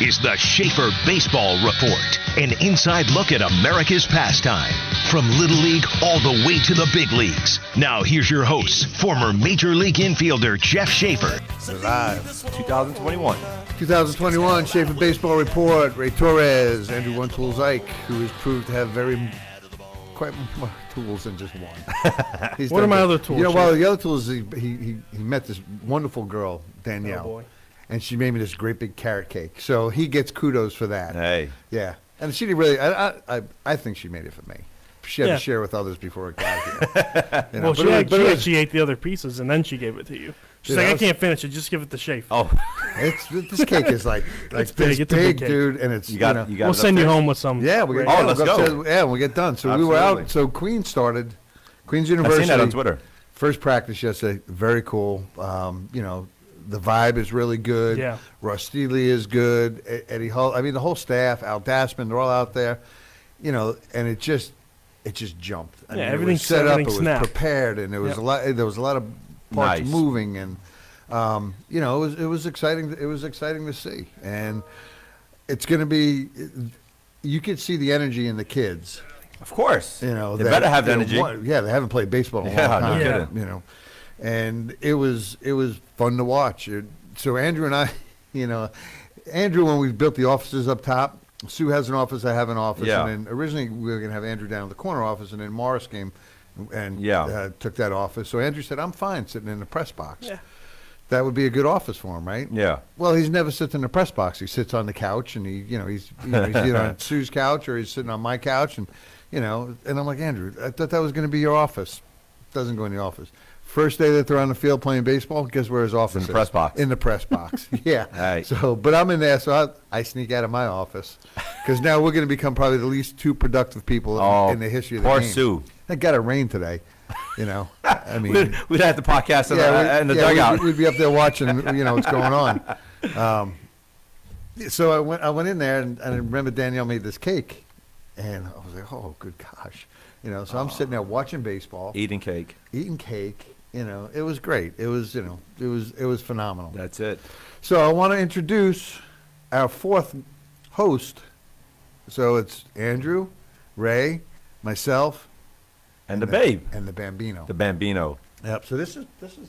is the Schaefer Baseball Report, an inside look at America's pastime. From Little League all the way to the big leagues. Now, here's your host, former Major League infielder Jeff Schaefer. Live. 2021. 2021 Schaefer Baseball Report. Ray Torres, Andrew One Tools Ike, who has proved to have very quite more tools than just one. He's What are my good. other tools, You know, well, the other tools, he, he, he, he met this wonderful girl, Danielle. Oh, boy. And she made me this great big carrot cake. So he gets kudos for that. Hey. Yeah. And she didn't really, I, I, I, I think she made it for me. She had Yeah. to share with others before it got here. You know, Well, but she, it was- had, but she was- actually ate the other pieces and then she gave it to you. She's Dude, like, I I, can't finish it. Just give it to Shafe. Oh, It's, this cake is like, like It's big, this it's a big dude, and it's you got know, you got. we'll it send you home with some. Yeah, we Ray. yeah, Oh, let's we'll go. upstairs- Yeah, we get done. So we were out. So Queen started. Queen's University. I've University. seen that on Twitter. First practice yesterday. Very cool. Um, you know, the vibe is really good. Yeah. Ross Steedley is good. Eddie Hull. I mean, the whole staff. Al Dasman. They're all out there. You know, and it just, it just jumped. I Yeah, mean, everything- it was set up. everything It was snapped. prepared, and there was Yep. a lot. There was a lot of parts Nice. moving, and um, you know, it was it was exciting. It was exciting to see, and it's going to be. You could see the energy in the kids. Of course. You know, they that- better have the energy. One, yeah, they haven't played baseball in a Yeah, long no kidding. You know, and it was it was fun to watch. It- so Andrew and I, you know, Andrew when we built the offices up top, Sue has an office, I have an office, Yeah. and then originally we were going to have Andrew down in the corner office, and then Morris came and Yeah. uh, took that office. So Andrew said, "I'm fine sitting in the press box." Yeah. That would be a good office for him, right? Yeah. Well, he's never sits in the press box. He sits on the couch, and he, you know, he's you know, he's either on Sue's couch or he's sitting on my couch, and you know, and I'm like Andrew, I thought that was going to be your office. Doesn't go in the office. First day that they're on the field playing baseball, guess where his office in the press box. In the press box. yeah. Right. So, but I'm in there, so I, I sneak out of my office because now we're going to become probably the least two productive people Oh, in the history of the poor game. Sue. It got to rain today. You know, I mean, We'd, we'd have the podcast in, yeah, the, in the yeah, dugout. We'd, we'd be up there watching, you know, what's going on. Um, so I went, I went in there, and, and I remember Danielle made this cake, and I was like, oh, good gosh, you know. So I'm sitting there watching baseball, Eating cake. eating cake. You know, it was great. It was, you know, it was, it was phenomenal. That's it. So I want to introduce our fourth host. So it's Andrew, Ray, myself, And the babe, and the Bambino. the Bambino. yep. So this is this is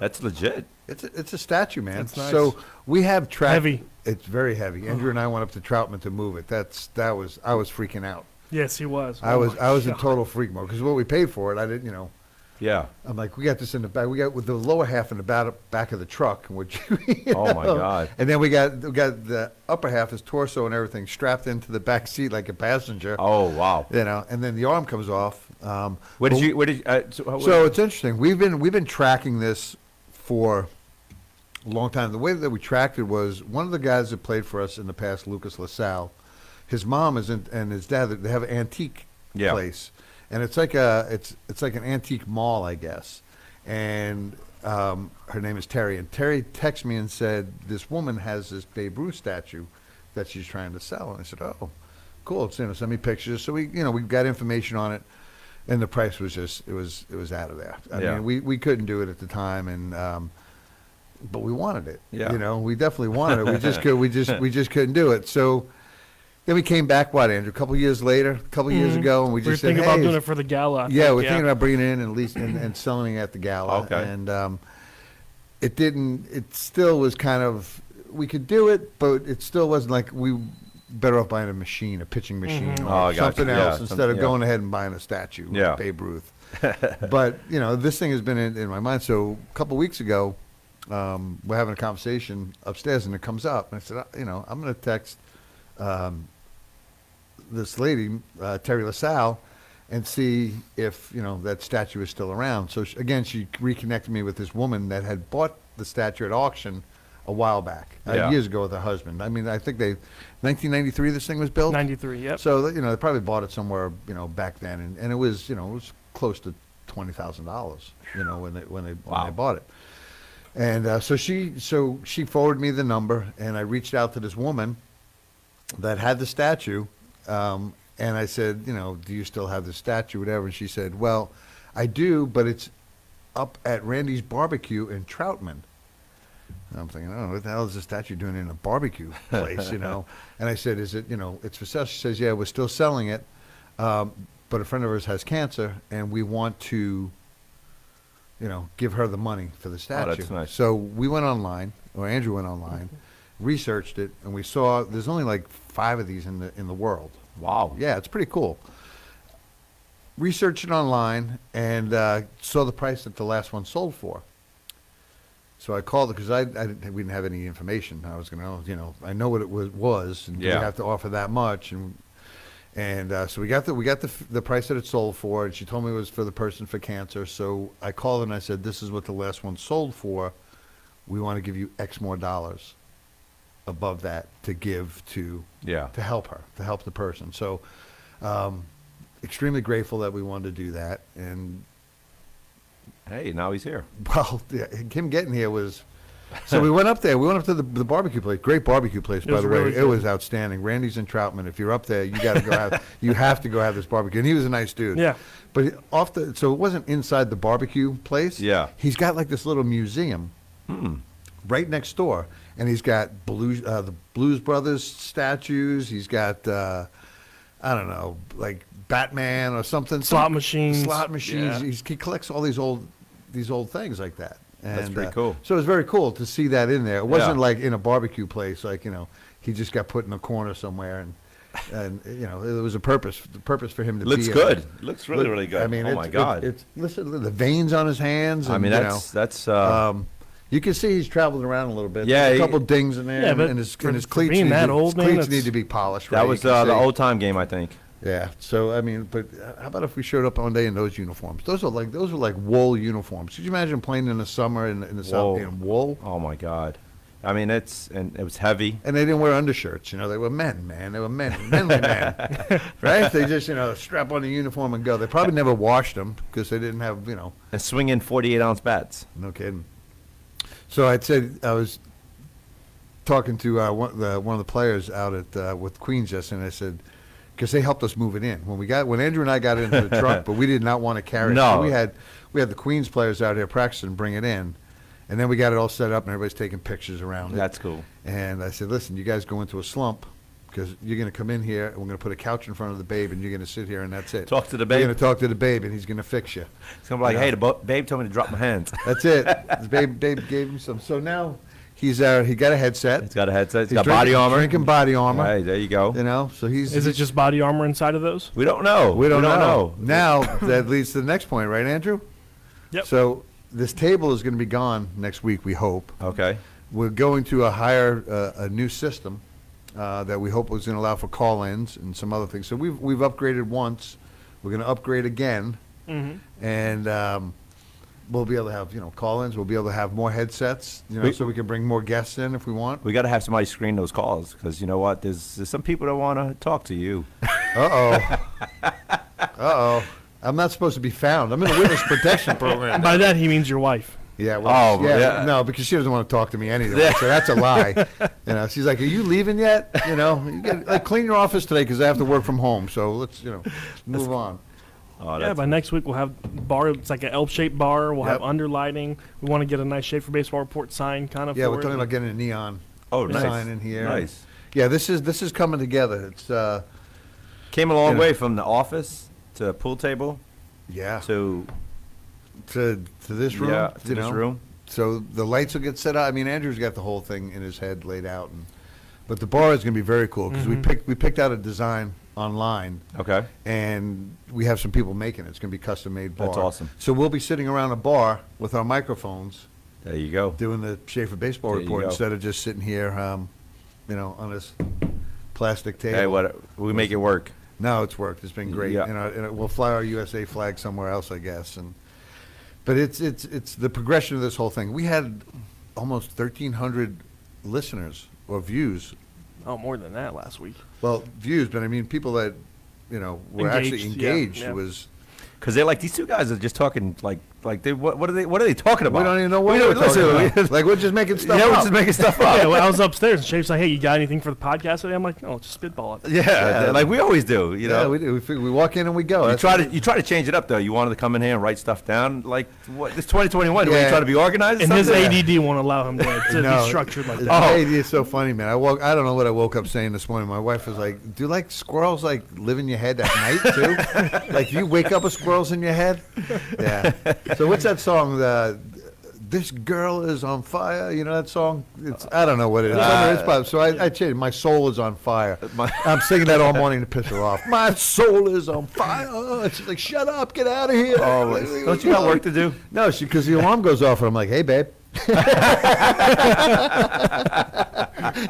That's legit. It's a, it's a statue, man. That's nice. So we have track. Heavy. It's very heavy. Uh-huh. Andrew and I went up to Troutman to move it. That's that was I was freaking out. Yes, he was. I Oh was I was in total freak mode because what we paid for it, I didn't, you know. Yeah. I'm like, we got this in the back. We got with the lower half in the back, back of the truck, which. you Oh, my. God. And then we got we got the upper half, his torso and everything, strapped into the back seat like a passenger. Oh wow. You know, and then the arm comes off. Um, Where did you? Where did? Uh, so, how- so it's interesting. We've been we've been tracking this for a long time. The way that we tracked it was one of the guys that played for us in the past, Lucas LaSalle. His mom is in, and his dad. They have an antique Yeah. place, and it's like a it's it's like an antique mall, I guess. And um, her name is Terry. And Terry texted me and said this woman has this Babe Ruth statue that she's trying to sell. And I said, oh, cool. It's, you know, send me pictures. So we you know we got information on it and the price was just it was it was out of there. I Yeah. mean, we, we couldn't do it at the time, and um, but we wanted it. Yeah. you know, we definitely wanted it. We just could we just we just couldn't do it. So then we came back. What Andrew? A couple years later, a couple years Mhm. ago, and we We were just said, thinking about "Hey, doing it for the gala. I yeah, think, we're thinking about bringing it in and at least and, and selling it at the gala. Okay. And um, it didn't. It still was kind of. We could do it, but it still wasn't like we better off buying a machine, a pitching machine, Mhm. or Oh, I got something. Yeah, else some- instead of yeah. going ahead and buying a statue. like Yeah. Babe Ruth. but you know, this thing has been in, in my mind. So a couple weeks ago, um, we're having a conversation upstairs, and it comes up, and I said, uh, you know, I'm going to text um, this lady, uh, Terry LaSalle, and see if you know that statue is still around. So sh again, she reconnected me with this woman that had bought the statue at auction a while back, uh, Yeah. years ago with her husband. I mean, I think they, 1993, this thing was built. 93, yep. So you know, they probably bought it somewhere, you know, back then, and, and it was, you know, it was close to twenty thousand dollars, you know, when they when they when Wow. they bought it. And uh, so she so she forwarded me the number, and I reached out to this woman that had the statue, um, and I said, you know, do you still have the statue, whatever? And she said, well, I do, but it's up at Randy's Barbecue in Troutman. And I'm thinking, oh, what the hell is this statue doing in a barbecue place, you know? And I said, is it, you know, it's for sale? She says, yeah, we're still selling it, um, but a friend of ours has cancer, and we want to, you know, give her the money for the statue. Oh, that's nice. So we went online, or Andrew went online, researched it, and we saw there's only like five of these in the in the world. Wow. Yeah, it's pretty cool. Researched it online and uh, saw the price that the last one sold for. So I called it because I, I didn't, we didn't have any information. I was going to, you know, I know what it was, was and Yeah. we have to offer that much, and and uh, so we got the we got the the price that it sold for, and she told me it was for the person for cancer. So I called and I said, "This is what the last one sold for. We want to give you X more dollars above that to give to Yeah. to help her, to help the person. So, um, extremely grateful that we wanted to do that. And Hey, now he's here. well, yeah, him getting here was. So we went up there. We went up to the, the barbecue place. Great barbecue place, It by was the way. really It was outstanding. Randy's and Troutman. If you're up there, you got to go have. You have to go have this barbecue. And he was a nice dude. Yeah. But he- off the so it wasn't inside the barbecue place. Yeah. He's got like this little museum Hmm. right next door, and he's got blues, uh, the Blues Brothers statues. He's got, uh, I don't know, like Batman or something. Slot some- machines. Slot machines. Yeah. He's, he collects all these old, these old things like that. And, That's pretty uh, cool. So it was very cool to see that in there. It wasn't Yeah. like in a barbecue place, like you know, he just got put in a corner somewhere, and and you know, it was a purpose, the purpose for him to Looks be. good. in. Looks really, really good. I mean, oh it's, my it- God. it's listen the veins on his hands. And, I mean, you that's know, that's. Uh, um, you can see he's traveled around a little bit. Yeah, There's a he- couple dings in there, Yeah, and, but and his, for- and his for cleats, being need, that to, old, his man, cleats that's- need to be polished. that right? was You can uh, the see- old time game, I think. Yeah. So I mean, but uh, how about if we showed up one day in those uniforms? Those are like those are like wool uniforms. Could you imagine playing in the summer in, in the south Wool. in wool? Oh my God. I mean, it's and it was heavy. And they didn't wear undershirts. You know, they were men, man. They were men, manly men, right? They just you know strap on the uniform and go. They probably never washed them because they didn't have you know And swinging 48 ounce bats. No kidding. So I said I was talking to uh, one, the, one of the players out at uh, with Queens yesterday, and I said because they helped us move it in when we got when Andrew and I got it into the truck, but we did not want to carry it. So No. we had we had the Queens players out here practicing, bring it in, and then we got it all set up, and everybody's taking pictures around it. That's cool. And I said, listen, you guys go into a slump. Because you're going to come in here, and we're going to put a couch in front of the babe, and you're going to sit here, and that's it. Talk to the babe. You're going to talk to the babe, and he's going to fix you. It's gonna be like, Yeah. hey, the bo- babe told me to drop my hands. That's it. The babe, babe gave him some. So now he's uh, he got a headset. It's got a headset. It's He's got body drinking- armor. Drinking body armor. Hey, there you go. You know, so he's. Is it just body armor inside of those? We don't know. We don't, know. know. Now that leads to the next point, right, Andrew? Yep. So this table is going to be gone next week. We hope. Okay. We're going to a higher, uh, a new system uh, that we hope was going to allow for call-ins and some other things. So we've we've upgraded once. We're going to upgrade again, Mm-hmm. and um, we'll be able to have you know call-ins. We'll be able to have more headsets, you know, We- so we can bring more guests in if we want. We got to have somebody screen those calls because you know what? There's, there's some people that want to talk to you. Uh oh. uh oh. I'm not supposed to be found. I'm in a witness protection program. By that he means your wife. Yeah. Well, Oh, yeah, yeah. No, because she doesn't want to talk to me anyway. So that's a lie. You know, she's like, "Are you leaving yet? You know, you get, like clean your office today because I have to work from home. So let's you know move on." Oh, yeah, that's, by next week we'll have bar. It's like an L-shaped bar. We'll have Yep. underlighting. We want to get a nice shape for baseball report sign kind of. Yeah, we're it. talking about getting a neon oh, nice. sign in here. Nice. Yeah, this is this is coming together. It's uh, Came a long You know. way from the office to pool table yeah to to to this room. yeah to you this know? room. So the lights will get set up. I mean, Andrew's got the whole thing in his head laid out, and but the bar is going to be very cool because we Mhm. picked we picked out a design online, Okay. and we have some people making it. It's going to be custom made bar. That's awesome. So we'll be sitting around a bar with our microphones There you go. doing the Schaefer baseball There you report go. instead of just sitting here, um, you know, on this plastic table. Hey, what we make it work. No, it's worked. It's been great. Yeah. And, uh, and it- we'll fly our USA flag somewhere else, I guess. And but it's it's it's the progression of this whole thing. We had almost thirteen hundred listeners or views. Oh, more than that last week. Well, views, but I mean people that you know were actually Engaged, yeah, engaged. yeah. Was Because they're like these two guys are just talking like like, they, what, what are they? What are they talking about? We don't even know what We we're talking we- about. like we're just making stuff up. yeah, up. we're just making stuff up. yeah, well, I was upstairs and Shafe's like, "Hey, you got anything for the podcast today?" I'm like, "No, just spitball it." Yeah, Yeah. like we always do. You yeah, know, we do. We, fig- we walk in and we go. you That's- try to you try to change it up though. You wanted to come in here and write stuff down. Like what? This 2021. Were Yeah. you trying to be organized? And his something? ADD won't allow him to, to No. be structured like The oh. that. AD is so funny, man. I woke. I don't know what I woke up saying this morning. My wife was like, "Do like squirrels like live in your head at night too? like you wake up with squirrels in your head?" Yeah. So what's that song? The this girl is on fire. You know that song? It's I don't know what it is. Uh, It's pop. so I, I changed. My soul is on fire. My- I'm singing that all morning to piss her off. My soul is on fire. And she's like, "Shut up, get out of here." Oh, don't you got work to do? No, she because the alarm goes off, and I'm like, "Hey, babe."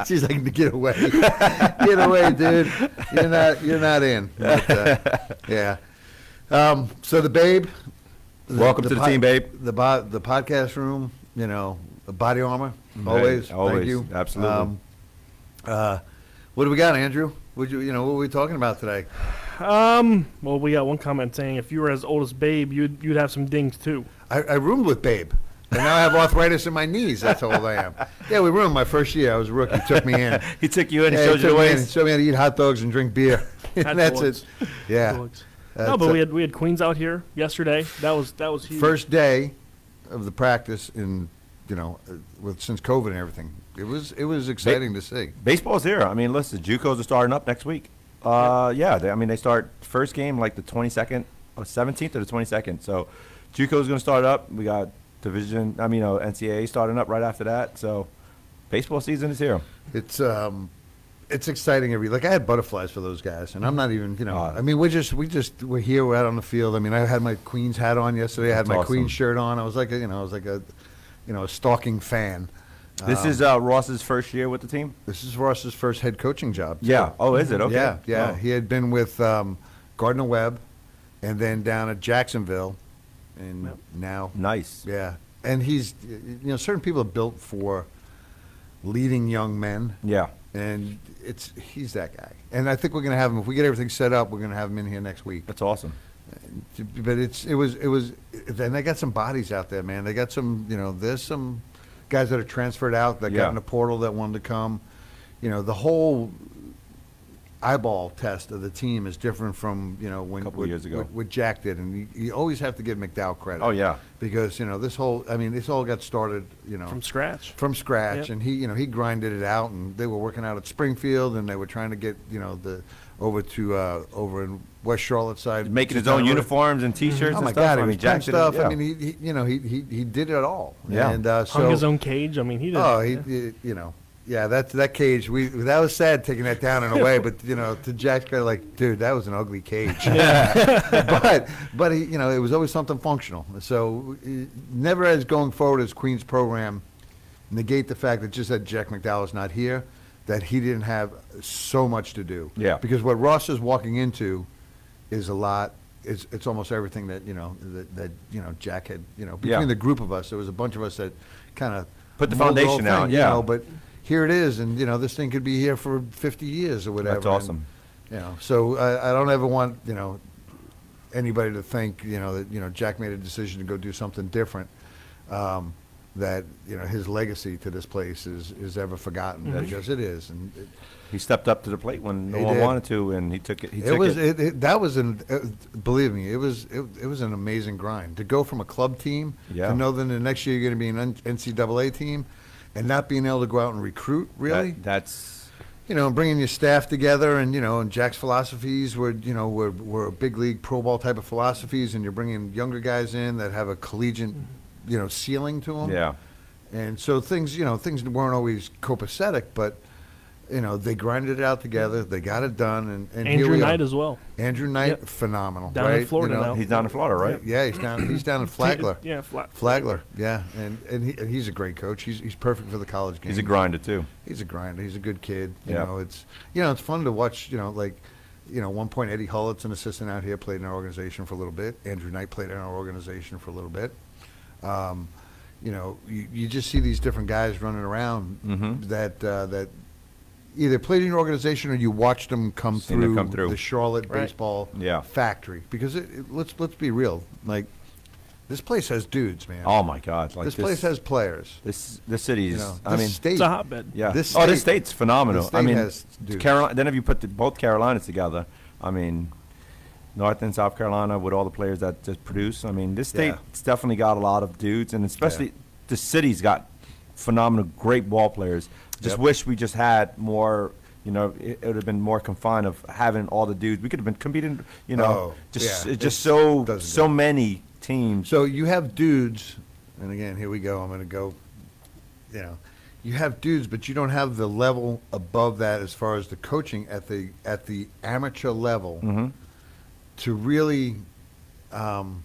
She's like, "Get away, get away, dude! You're not, you're not in." But, uh, yeah. Um, so the babe. Welcome to the team, babe. The bo- the podcast room. You know, the body armor. Always, always, Thank you. absolutely. Um, uh, what do we got, Andrew? Would you, you know, what were we talking about today? Um, well, we got one comment saying if you were as old as Babe, you'd you'd have some dings too. I, I roomed with Babe. And now I have arthritis in my knees. That's how old I am. Yeah, we roomed my first year. I was a rookie. Took me in. He took you in. He Yeah, showed he you the me in. He ways. showed me how to eat hot dogs and drink beer. Hot and that's dogs. it. Yeah. Dogs. That's no, but it. we had we had Queens out here yesterday. That was that was huge. first day of the practice in, you know, uh, with since COVID and everything. It was it was exciting to see. Baseball's here. I mean, listen, JUCOs are starting up next week. Uh, yeah, they, I mean, they start first game like the 22nd, or 17th or the 22nd. So, JUCO's is going to start up. We got division. I mean, uh, NCAA starting up right after that. So, baseball season is here. It's um, it's exciting every like I had butterflies for those guys, and I'm not even you know. Uh, I mean, we're just we just we're here. We're out on the field. I mean, I had my Queens hat on yesterday. I had my awesome. Queens shirt on. I was like a, you know I was like a you know a stalking fan. This Um, is uh, Ross's first year with the team. This is Ross's first head coaching job. too. Yeah. Oh, is it? Okay. Yeah, yeah. Oh. He had been with um, Gardner Webb, and then down at Jacksonville, and Yep. now, Nice. yeah. And he's, you know, certain people are built for leading young men, Yeah. And it's he's that guy. And I think we're going to have him if we get everything set up. We're going to have him in here next week. That's awesome. But it's it was it was, and they got some bodies out there, man. They got some, you know, there's some guys that are transferred out that Yeah. got in the portal that wanted to come. You know, the whole eyeball test of the team is different from you know when Couple what, years ago. what, what Jack did, and you, you always have to give McDowell credit. Oh, yeah. because you know this whole I mean this all got started you know from scratch. from scratch, Yep. and he, you know, he grinded it out, and they were working out at Springfield, and they were trying to get, you know, the over to uh, over in West Charlotte side, Making his own down uniforms and T-shirts Oh and my stuff. God, I he mean, Jack print did it, stuff. yeah. I mean, he, he, you know, he, he, he did it all. Yeah. and uh, Hung his own cage. I mean, he did. oh, he, he- you know, yeah, that that cage. We that was sad taking that down in a way, but you know, to Jack's credit, like, dude, that was an ugly cage. but but he, you know, it was always something functional. So uh, never as going forward as Queen's program negate the fact that just that Jack McDowell is not here, that he didn't have so much to do. Yeah. Because what Ross is walking into is a lot. It's, it's almost everything that you know that, that you know Jack had you know between Yeah. the group of us there was a bunch of us that kind of Put the foundation out, yeah. know, but here it is and you know this thing could be here for 50 years or whatever That's and, awesome. you know so I, I don't ever want you know anybody to think you know that you know Jack made a decision to go do something different um, that you know his legacy to this place is is ever forgotten Mm-hmm. because it is and it, He stepped up to the plate when no one did. wanted to, and he took it. He it took was it. it, it, that was an uh, believe me it was it, it was an amazing grind to go from a club team Yeah. to know that the next year you're going to be an NCAA team and not being able to go out and recruit really That- that's you know bringing your staff together and you know and Jack's philosophies were you know were were big league pro ball type of philosophies and you're bringing younger guys in that have a collegiate you know ceiling to them yeah. and so things, you know, things weren't always copacetic, but you know, they grinded it out together. They got it done, and, and here Andrew we Knight are. as well. Andrew Knight, Yep. phenomenal. Down in? Florida You know, now. He's down in Florida, right? Yeah, he's down. He's down in Flagler. Yeah, flat. Flagler, yeah, and and, he, and he's a great coach. He's he's perfect for the college game. He's a grinder too. He's a grinder. He's a good kid. You Yeah. know, it's you know, it's fun to watch. You know, like you know, one point Eddie Hullett's an assistant out here, played in our organization for a little bit. Andrew Knight played in our organization for a little bit. Um, you know, you, you just see these different guys running around Mhm. that uh, that either played in your organization or you watched them come Seen them through, come through. the Charlotte Right. baseball Yeah. factory. Because it, it- let's let's be real, like This place has dudes, man. Oh my God! Like this, place has players. this. This city's. You know, I this mean, state. It's a hotbed. yeah. this oh, this state- state's phenomenal. this I state mean, has dudes. Carolina. Then if you put the, both Carolinas together, I mean, North and South Carolina with all the players that just produce. I mean, this Yeah. state's definitely got a lot of dudes, and especially the city's got phenomenal, great ball players. Just Yep. wish we just had more. You know, it, it would have been more confined of having all the dudes. We could have been competing. You know, Oh, just yeah. it's just It's- so doesn't so do many teams. So you have dudes, and again, here we go. I'm going to go. You know, you have dudes, but you don't have the level above that as far as the coaching at the at the amateur level hmm to really um,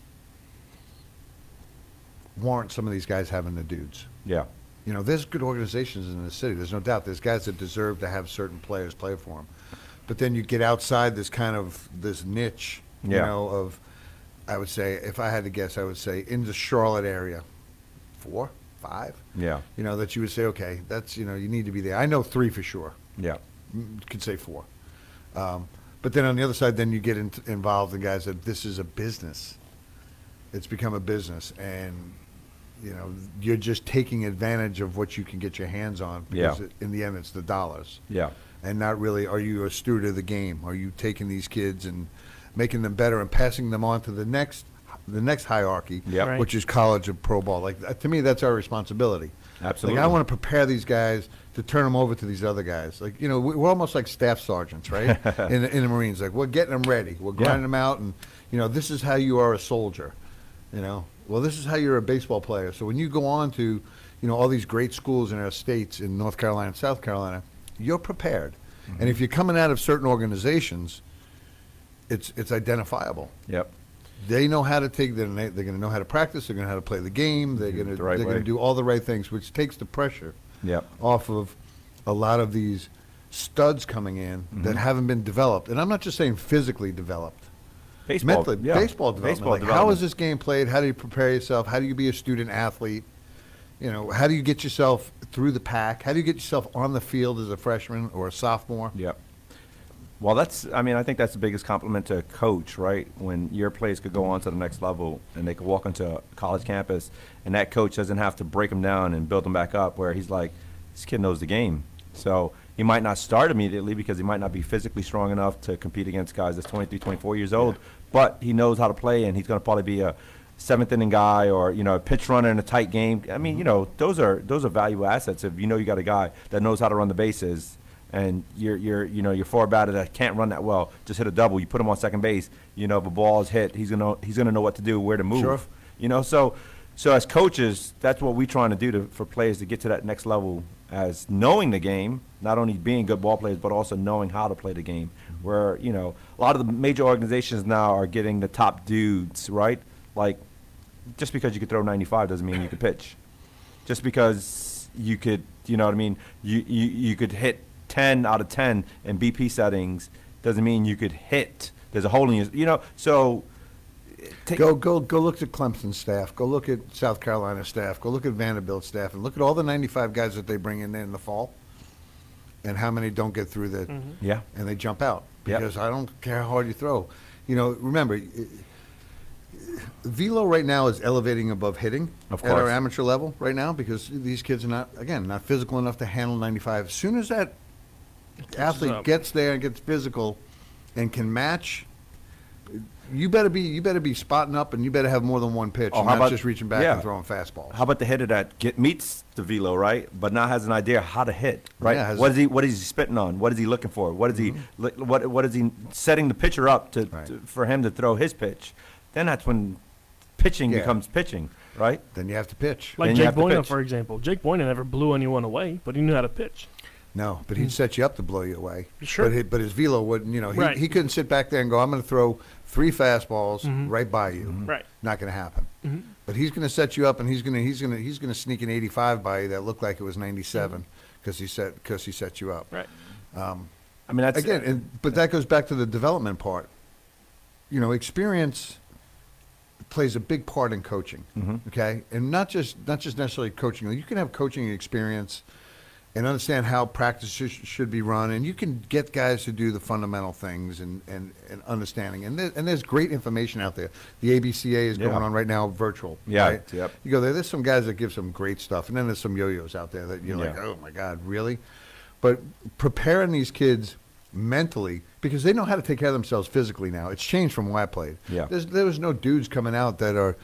warrant some of these guys having the dudes. Yeah. You know, there's good organizations in the city. There's no doubt. There's guys that deserve to have certain players play for them. But then you get outside this kind of this niche, you Yeah. know, of I would say, if I had to guess, I would say in the Charlotte area, four, five. Yeah. You know, that you would say, okay, that's you know, you need to be there. I know three for sure. Yeah. Mm, Could say four. Um, but then on the other side, then you get in, involved in guys that this is a business. It's become a business, and you know you're just taking advantage of what you can get your hands on. Because Yeah. it, in the end, it's the dollars, Yeah. and not really. Are you a steward of the game? Are you taking these kids and making them better and passing them on to the next, the next hierarchy, Yep. Right. which is college and pro ball? Like that- to me, that's our responsibility. Absolutely. Like I want to prepare these guys to turn them over to these other guys. Like you know, we- we're almost like staff sergeants, right? in, the- in the Marines, like we're getting them ready, we're Yeah. grinding them out, and you know, this is how you are a soldier. You know, well, this is how you're a baseball player. So when you go on to, you know, all these great schools in our states in North Carolina and South Carolina, you're prepared. Mm-hmm. And if you're coming out of certain organizations, it's it's identifiable. Yep. They know how to take. They're, they're going to know how to practice. They're going to know how to play the game. They're going to the right they're going to do all the right things, which takes the pressure Yep. off of a lot of these studs coming in that Mhm. haven't been developed. And I'm not just saying physically developed. Baseball. Mentally, yeah. baseball development. Baseball like, development. is this game played? How do you prepare yourself? How do you be a student athlete? You know, how do you get yourself through the pack? How do you get yourself on the field as a freshman or a sophomore? Yep. Well, that's. I mean, I think that's the biggest compliment to a coach, right? When your players could go on to the next level and they could walk onto a college campus, and that coach doesn't have to break them down and build them back up. Where he's like, this kid knows the game, so he might not start immediately because he might not be physically strong enough to compete against guys that's 23, 24 years old. But he knows how to play, and he's going to probably be a seventh inning guy or you know a pitch runner in a tight game. I mean, you mm-hmm. know, those are those are value assets. If you know you got a guy that knows how to run the bases and you're you're you know your forward batter that can't run that well, just hit a double. You put him on second base. You know if a ball is hit, he's gonna he's gonna know what to do, where to move. Sure. You know, so so as coaches, that's what we're trying to do to, for players to get to that next level as knowing the game, not only being good ball players, but also knowing how to play the game. Where you know a lot of the major organizations now are getting the top dudes, right? Like just because you could throw 95 doesn't mean you could pitch. Just because you could, you know what I mean, you, you, you could hit 10 out of 10 in BP settings doesn't mean you could hit. There's a hole in your, you know, so. Take, Go go go look at Clemson staff. Go look at South Carolina staff. Go look at Vanderbilt staff, and look at all the 95 guys that they bring in in the fall, and how many don't get through the mm-hmm. Yeah. and they jump out Yep. because I don't care how hard you throw. You know, remember, i- velo right now is elevating above hitting Of at our amateur level right now because these kids are not again not physical enough to handle 95. As soon as that athlete up. gets there and gets physical and can match. You better be you better be spotting up, and you better have more than one pitch, Oh, and how not about- just reaching back yeah. and throwing fastballs. How about the hitter that get meets the velo right, but now has an idea how to hit right? Yeah, what is he? What is he spitting on? What is he looking for? What is he? Mm-hmm. What what is he setting the pitcher up to, Right. to for him to throw his pitch? Then that's when pitching Yeah. becomes pitching, right? then you have to pitch. Like Then Jake have Boyna, for example. Jake Boyna never blew anyone away, but he knew how to pitch. No, but he'd hmm. set you up to blow you away. Sure. But his, but his velo wouldn't. You know, he, Right. he couldn't sit back there and go, "I'm going to throw three fastballs Mhm. right by you." Right. Not going to happen. Mhm. But he's going to set you up, and he's going to he's going to he's going to sneak an 85 by you that looked like it was 97 because he set because he set you up. Right. Um, I mean, that's again, and, but that goes back to the development part. You know, experience plays a big part in coaching. Mhm. Okay, and not just not just necessarily coaching. You can have coaching experience and understand how practices sh- should be run. And you can get guys to do the fundamental things and, and, and understanding. And, there, and there's great information out there. The ABCA is Yeah. going on right now, virtual. Yeah, right? yep. You go there. There's some guys that give some great stuff, and then there's some yo-yos out there that you're like, Yeah. oh my god, really? But preparing these kids mentally because they know how to take care of themselves physically now. It's changed from when I played. Yeah. There's, there was no dudes coming out that are,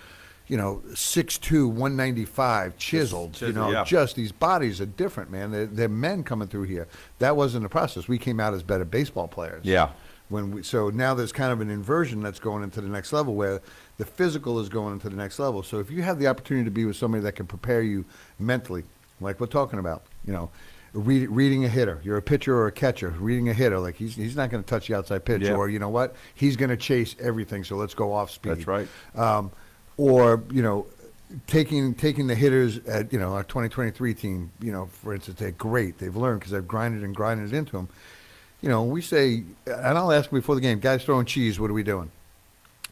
you know, 6'2", 195, chiseled. you know, yeah. just these bodies are different, man. They're, they're men coming through here. That wasn't the process. We came out as better baseball players. Yeah. When we, so now there's kind of an inversion that's going into the next level where the physical is going into the next level. So if you have the opportunity to be with somebody that can prepare you mentally, like we're talking about, you know, read, reading a hitter, you're a pitcher or a catcher, reading a hitter, like he's, he's not going to touch the outside pitch, Yeah. or you know what, he's going to chase everything. So let's go off speed. That's right. Um, or you know, taking taking the hitters at you know our 2023 team, you know, for instance, they're great. They've learned because they've grinded and grinded it into them. You know, we say, and I'll ask before the game, guys throwing cheese, what are we doing?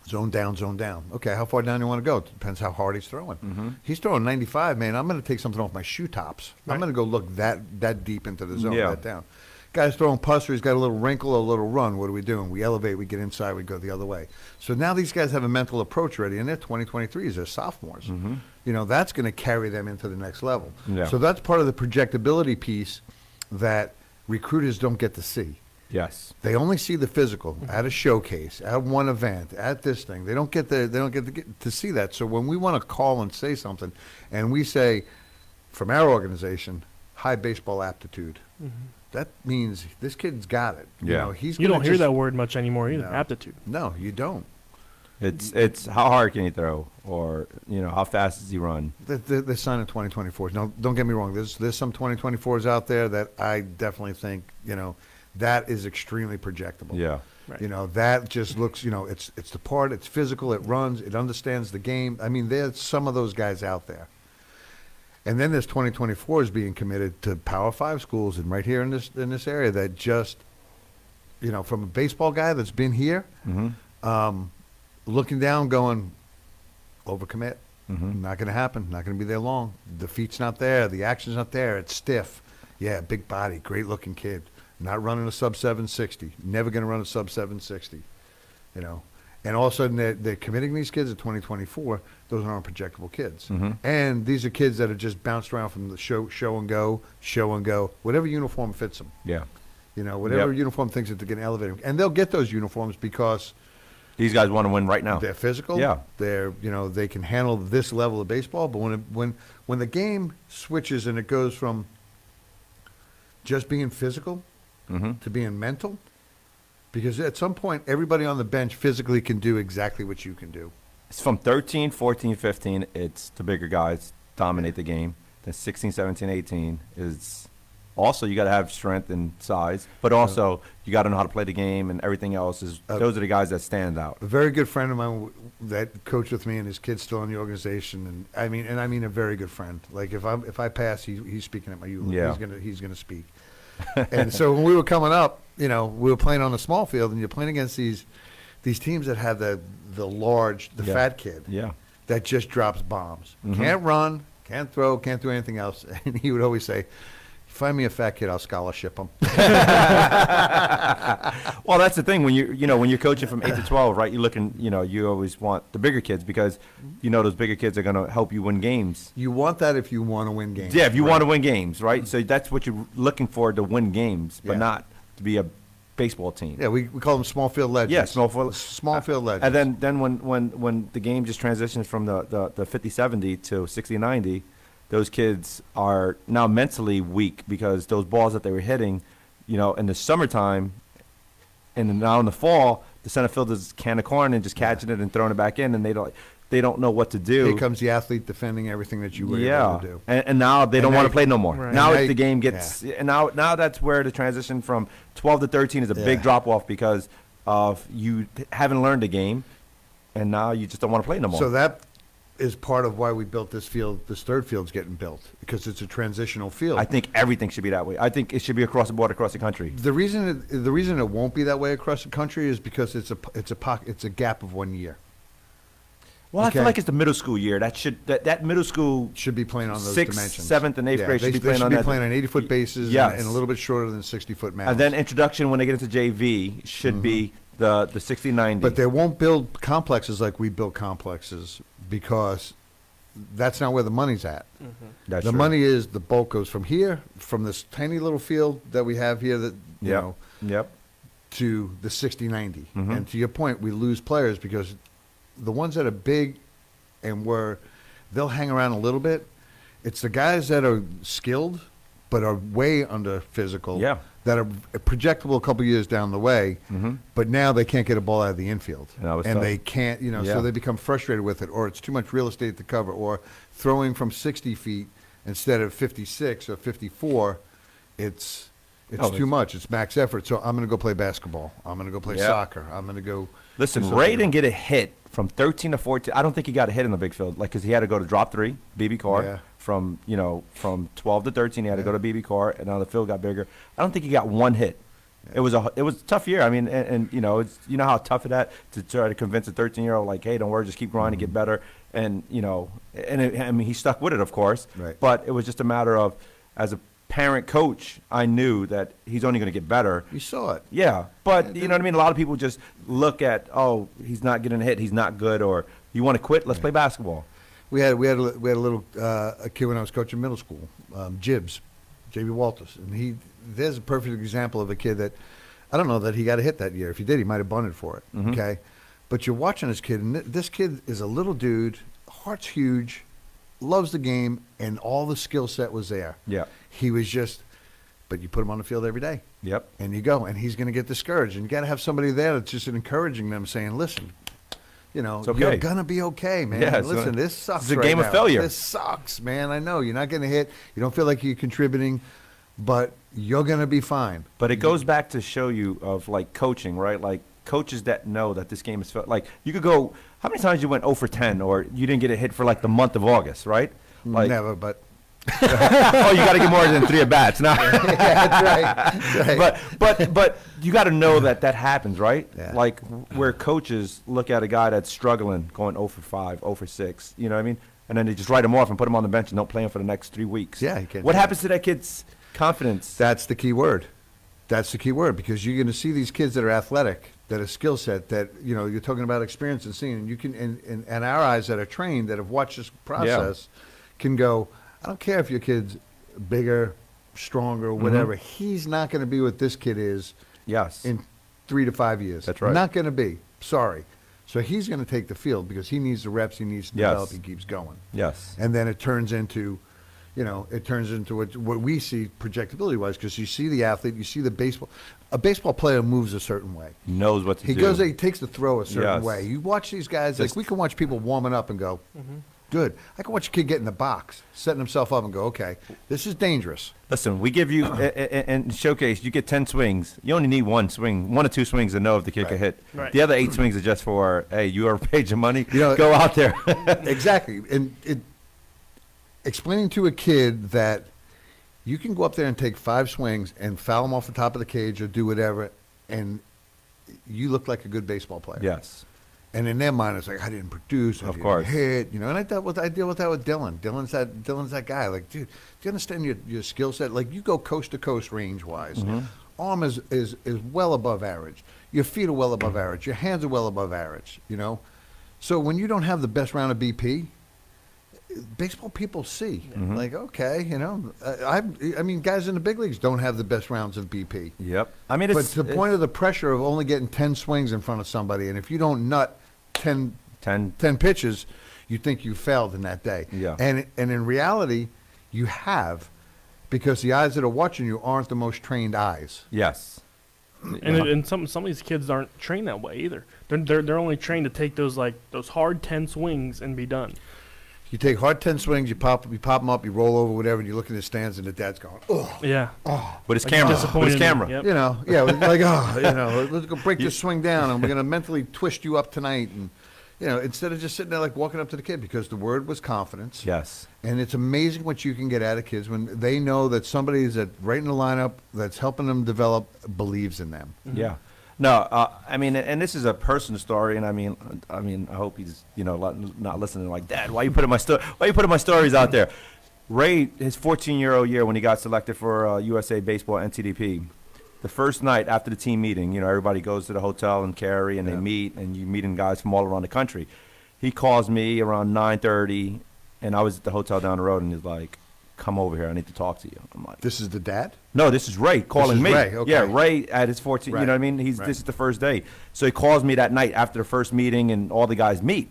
Zone down, zone down. Okay, how far down do you want to go? Depends how hard he's throwing. Mm-hmm. He's throwing 95, man. I'm going to take something off my shoe tops. I'm going to go look that that deep into the zone, Yeah. that down. Guy's throwing pusser. He's got a little wrinkle, a little run. What are we doing? We elevate. We get inside. We go the other way. So now these guys have a mental approach ready, and they're 2023s. They're sophomores. Mm-hmm. You know that's going to carry them into the next level. Yeah. So that's part of the projectability piece that recruiters don't get to see. Yes. They only see the physical at a showcase, at one event, at this thing. They don't get the they don't get to, get to see that. So when we want to call and say something, and we say from our organization, high baseball aptitude, mm-hmm. That means this kid's got it. You Yeah. know, he's You don't hear just- that word much anymore either. No. Aptitude. No, you don't. It's it's how hard can he throw, or you know how fast does he run? The, they- They're signing 2024s. No, don't get me wrong. There's there's some 2024s out there that I definitely think you know that is extremely projectable. Yeah. Right. You know, that just looks, you know, it's it's the part, it's physical, it runs, it understands the game. I mean, there's some of those guys out there. And then there's 2024s being committed to Power 5 schools and right here in this in this area that just you know, from a baseball guy that's been here, Mm-hmm. um, looking down going overcommit. Mhm. Not going to happen. Not going to be there long. The feet's not there. The action's not there. It's stiff. Yeah, big body, great looking kid. Not running a sub 760. Never going to run a sub 760. You know, and all of a sudden they're, they're committing these kids at 2024. Those aren't projectable kids. Mhm. And these are kids that are just bounced around from the show, show and go, show and go, whatever uniform fits them. Yeah. You know, whatever Yep. uniform thinks that they're going to elevate them. And they'll get those uniforms because These guys want to win right now. they're physical. Yeah. They're you know they can handle this level of baseball. But when it, when when the game switches and it goes from just being physical Mm-hmm. to being mental, because at some point everybody on the bench physically can do exactly what you can do. It's from 13, 14, 15. It's the bigger guys dominate the game. Then 16, 17, 18 is also you got to have strength and size, but also you got to know how to play the game and everything else. Is Uh, those are the guys that stand out. A very good friend of mine w- that coached with me and his kid's still in the organization, and I mean, and I mean a very good friend. Like if I if I pass, he, he's speaking at my eulogy. Yeah. He's gonna he's gonna speak. and so when we were coming up, you know, we were playing on a small field, and you're playing against these these teams that have the the large, the Yeah. fat kid Yeah. that just drops bombs. Mhm. Can't run, can't throw, can't do anything else. And he would always say, "Find me a fat kid, I'll scholarship him." Well, that's the thing when you you know when you're coaching from eight to twelve, right? You're looking, you know, you always want the bigger kids because you know those bigger kids are going to help you win games. you want that if you want to win games. Yeah, if you Right. want to win games, right? So that's what you're looking for to win games, but Yeah. not to be a baseball team. Yeah, we, we call them small field legends. Yeah, small field- small field legends. And then, then when, when, when the game just transitions from the, the, the 50 70 to 60 90, those kids are now mentally weak because those balls that they were hitting, you know, in the summertime and now in the fall, the center fielders can of corn and just catching it and throwing it back in, and they don't they don't know what to do. Here comes the athlete defending everything that you were yeah, able to do. And, and now they And don't want to play no more. Right. Now And it's now- the game gets and now now that's where the transition from 12 to 13 is a big drop off because of you haven't learned the game, and now you just don't want to play no more. So that is part of why we built this field. This third field's getting built because it's a transitional field. I think everything should be that way. I think it should be across the board, across the country. the reason it, the reason it won't be that way across the country is because it's a p- it's a poc- it's a gap of one year. Well, I feel like it's the middle school year. That should that, that middle school should be playing on those Sixth, dimensions. seventh, and eighth Yeah, grade they, should be playing on those. they playing should on be that- playing on 80 foot bases and- Yes. and, a little bit shorter than 60 foot mounds. and then introduction when they get into JV should be the the 60 90. Mm-hmm. but they won't build complexes like we build complexes because that's not where the money's at. That's the true. money is the bulk goes from here, from this tiny little field that we have here that you Yep. know Yep. to the 60 90. Mhm. And to your point, we lose players because the ones that are big and were, they'll hang around a little bit. It's the guys that are skilled but are way under physical Yeah. that are projectable a couple years down the way, Mhm. but now they can't get a ball out of the infield. And they can't, you know, Yeah. so they become frustrated with it, or it's too much real estate to cover, or throwing from 60 feet instead of 56 or 54, it's it's Oh, too it's- much. It's max effort. So I'm going to go play basketball. I'm going to go play Yeah. soccer. I'm going to go. Listen, Ray didn't get a hit from 13 to 14. I don't think he got a hit in the big field, like because he had to go to drop three, BBCOR. Yeah. From you know from 12 to 13, he had to go to BBCOR, and now the field got bigger. I don't think he got one hit. It was a it was a tough year. I mean, and, and you know it's you know how tough it is to try to convince a 13 year old like, hey, don't worry, just keep grinding, Mm-hmm. get better, and you know, and it, I mean he stuck with it, of course. Right. But it was just a matter of, as a parent coach, I knew that he's only going to get better. You saw it. Yeah, but you know what I mean. A lot of people just look at, oh, he's not getting a hit, he's not good, or you want to quit? Let's play basketball. We had we had a, we had a little uh, a kid when I was coaching middle school, um, Jibs, JB Walters, and he there's a perfect example of a kid that I don't know that he got a hit that year. If he did, he might have bunted for it. Mhm. Okay, but you're watching this kid, and th- this kid is a little dude, heart's huge, loves the game, and all the skill set was there. Yeah. he was just, but you put him on the field every day. Yep. and you go, and he's going to get discouraged. And you got to have somebody there that's just encouraging them, saying, "Listen, you know, okay. you're gonna be okay, man. Yeah, Listen, gonna- this sucks. it's a right game of failure." This sucks, man. I know you're not getting hit. You don't feel like you're contributing, but you're gonna be fine. But it goes back to show you of like coaching, right? Like coaches that know that this game is like you could go. How many times you went 0 for 10, or you didn't get a hit for like the month of August, right? Like, Never, but oh, you got to get more than three at bats now. that's right. Right. but but but you got to know that that happens, right? Yeah. Like where coaches look at a guy that's struggling, going 0 for 5, 0 for 6. You know what I mean? And then they just write him off and put him on the bench and don't play him for the next three weeks. Yeah, What happens to that kid's confidence? That's the key word. That's the key word because you're going to see these kids that are athletic, that a skill set, that you know you're talking about experience and seeing. And you can, and, and, and our eyes that are trained, that have watched this process, can go. I don't care if your kid's bigger, stronger, Mm-hmm. whatever. He's not going to be what this kid is yes. in three to five years. That's right. Not going to be. Sorry. So he's going to take the field because he needs the reps. He needs to Yes. develop. He keeps going yes. and then it turns into, you know, it turns into what, what we see projectability wise because you see the athlete, you see the baseball. A baseball player moves a certain way. He knows what to He do. He goes, he takes the throw a certain Yes. way. You watch these guys, Just- like we can watch people warming up and go, mm-hmm. good. I can watch a kid get in the box, setting himself up and go, okay, this is dangerous. Listen, we give you and showcase. You get ten swings. You only need one swing, one or two swings to know if the kid can Right. hit. Right. The other eight swings are just for hey, you are paid your money. You know- go out there. exactly. And it, explaining to a kid that you can go up there and take five swings and foul them off the top of the cage or do whatever, and you look like a good baseball player. yes. And in their mind, it's like I didn't produce, I Of didn't course. hit, you know. And I dealt with I deal with that with Dylan. Dylan's that Dylan's that guy. Like, dude, do you understand your, your skill set? Like, you go coast to coast range wise. Mm-hmm. Arm is, is is well above average. Your feet are well above average. Your hands are well above average. You know, so when you don't have the best round of BP, baseball people see Mm-hmm. like, okay, you know, I I mean, guys in the big leagues don't have the best rounds of BP. Yep. I mean, But it's to the point of the pressure of only getting 10 swings in front of somebody, and if you don't nut 10, ten. 10 pitches, you think you failed in that day. Yeah. And, and in reality, you have, because the eyes that are watching you aren't the most trained eyes. Yes. And, it, and some some of these kids aren't trained that way either. They're, they're they're only trained to take those like those hard ten swings and be done. You take hard 10 swings, you pop, you pop them up, you roll over, whatever, and you look in the stands, and the dad's going, oh. Yeah. Ah. But it's Like, camera. But disappointed it's in- camera. Yep. You know, yeah, like, oh, you know, let's go break this swing down, and we're going to mentally twist you up tonight. And, you know, instead of just sitting there like walking up to the kid, because the word was confidence. Yes. And it's amazing what you can get out of kids when they know that somebody is at right in the lineup that's helping them develop believes in them. Yeah. No, uh, I mean, and this is a personal story, and I mean, I mean, I hope he's you know not listening like Dad. Why you putting my sto- Why you putting my stories out there? Ray, his 14 year old year when he got selected for uh, USA Baseball NTDP, the first night after the team meeting, you know, everybody goes to the hotel in Cary and Yeah. they meet, and you meeting guys from all around the country. He calls me around 9:30, and I was at the hotel down the road, and he's like, "Come over here, I need to talk to you." I'm like, This is the dad. no, this is Ray calling is me. Ray, okay. Yeah, Ray at his 14. Right, You know what I mean? He's right. this is the first day, so he calls me that night after the first meeting, and all the guys meet.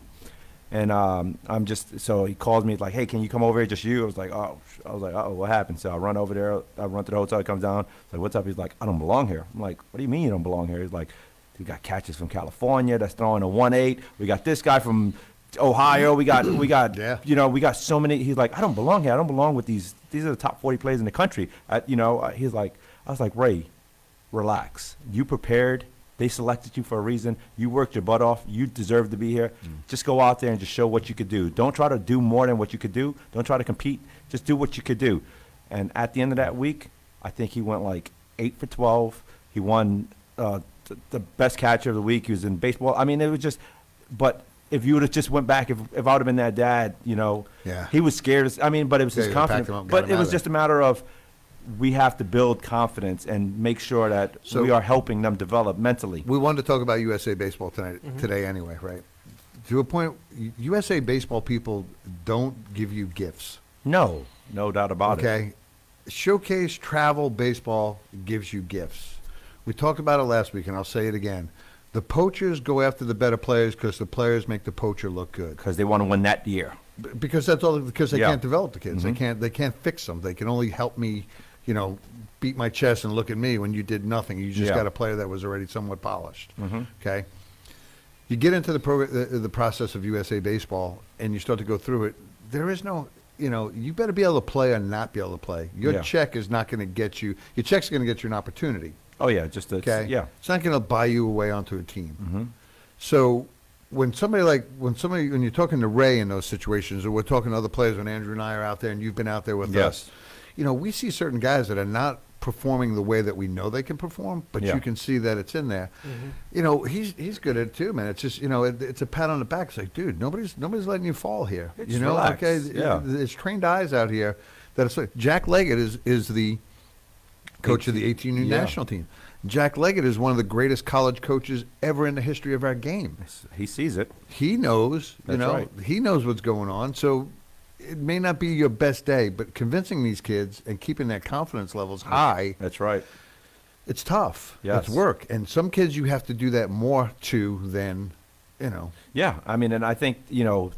And um, I'm just so he calls me like, hey, can you come over here? Just you? I was like, oh, I was like, oh, what happened? So I run over there. I run to the hotel. He comes down. Like, what's up? He's like, I don't belong here. I'm like, what do you mean you don't belong here? He's like, we got catches from California that's throwing a one eight. We got this guy from Ohio. We got we got Yeah. you know we got so many. He's like, I don't belong here. I don't belong with these. These are the top forty players in the country. I, you know, uh, he's like, I was like, Ray, relax. You prepared. They selected you for a reason. You worked your butt off. You deserve to be here. Just go out there and just show what you could do. Don't try to do more than what you could do. Don't try to compete. Just do what you could do. And at the end of that week, I think he went like eight for twelve. He won uh, th- the best catcher of the week. He was in baseball. I mean, it was just. But if you would have just went back, if if I would have been that dad, you know, Yeah. he was scared. I mean, but it was Yeah, his confidence. up But it was just a matter of we have to build confidence and make sure that So- we are helping them develop mentally. We wanted to talk about USA Baseball tonight, mm-hmm. today anyway, right? To a point, USA Baseball people don't give you gifts. No, no doubt about it. okay? Showcase Travel Baseball gives you gifts. We talked about it last week, and I'll say it again. The poachers go after the better players because the players make the poacher look good. Because they want to win that year. B- Because that's all. Because they Yeah. can't develop the kids. They Mhm. can't. They can't fix them. They can only help me, you know, beat my chest and look at me when you did nothing. You just Yeah. got a player that was already somewhat polished. Mhm. Okay. You get into the program, the, the process of USA Baseball, and you start to go through it. There is no, you know, you better be able to play or not be able to play. Your Yeah. check is not going to get you. Your check's going to get you an opportunity. Oh yeah, just to, Okay. yeah. It's not going to buy you away onto a team. hmm So when somebody like when somebody when you're talking to Ray in those situations, or we're talking to other players when Andrew and I are out there, and you've been out there with Yes. us, you know, we see certain guys that are not performing the way that we know they can perform, but Yeah. you can see that it's in there. You know, he's he's good at it too, man. It's just you know, it, it's a pat on the back. It's like, dude, nobody's nobody's letting you fall here. It's you know, relax, okay, yeah. there's trained eyes out here that it's like Jack Leggett is is the coach of the 18 Yeah. national team. Jack Leggett is one of the greatest college coaches ever in the history of our game. He sees it. He knows, you That's know, right. he knows what's going on. So it may not be your best day, but convincing these kids and keeping their confidence levels high, That's right. it's tough. Yes. It's work. And some kids you have to do that more to than, you know. Yeah, I mean, and I think you know,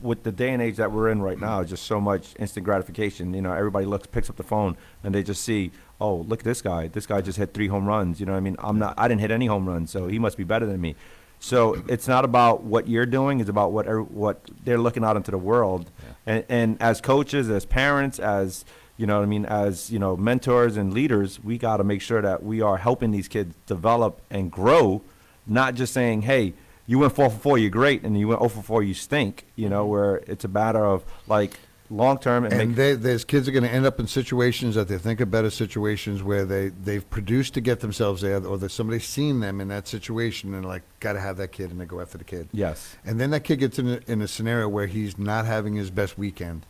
with the day and age that we're in right now, just so much instant gratification. You know, everybody looks, picks up the phone, and they just see, oh, look at this guy. This guy just hit three home runs. You know, what I mean, I'm not. I didn't hit any home runs, so he must be better than me. So it's not about what you're doing; it's about what er- what they're looking out into the world. And, and as coaches, as parents, as you know, what I mean, as you know, mentors and leaders, we got to make sure that we are helping these kids develop and grow, not just saying, "Hey, you went four for four, you're great," and you went zero for four, you stink. You know, mm-hmm. where it's a matter of like long term and, And they, there's kids are going to end up in situations that they think are better situations where they, they've produced to get themselves there, or that somebody's seen them in that situation and like, got to have that kid, and they go after the kid. yes, And then that kid gets in a, in a scenario where he's not having his best weekend.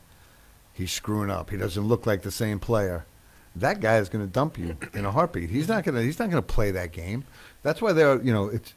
He's screwing up. He doesn't look like the same player. That guy is going to dump you in a heartbeat. He's not going to. He's not going to play that game. That's why they're. You know, it's.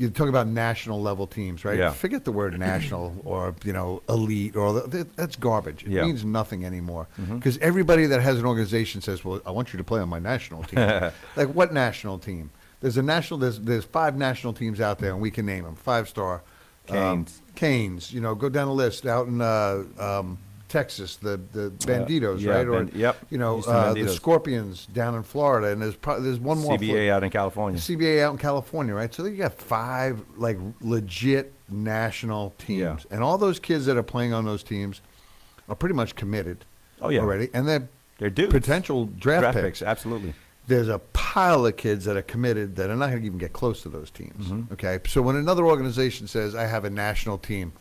You talk about national level teams, right? Yeah. Forget the word national or you know elite or that- that's garbage. It Yeah. means nothing anymore Mhm. because everybody that has an organization says, "Well, I want you to play on my national team." like what national team? There's a national. There's there's five national teams out there, and we can name them. Five star. Um, Canes. Canes. You know, go down the list. Out in uh, um, Texas, the the Banditos, yeah, right? Or yep, you know, uh, the Scorpions down in Florida, and there's pro- there's one more. CBA out in California. CBA out in California, right? So you got five like legit national teams, Yeah. and all those kids that are playing on those teams are pretty much committed. Oh, yeah. already, and they're They're dudes. potential draft, Draft picks. picks, absolutely. There's a pile of kids that are committed that are not going to even get close to those teams. Mhm. Okay, so when another organization says I have a national team,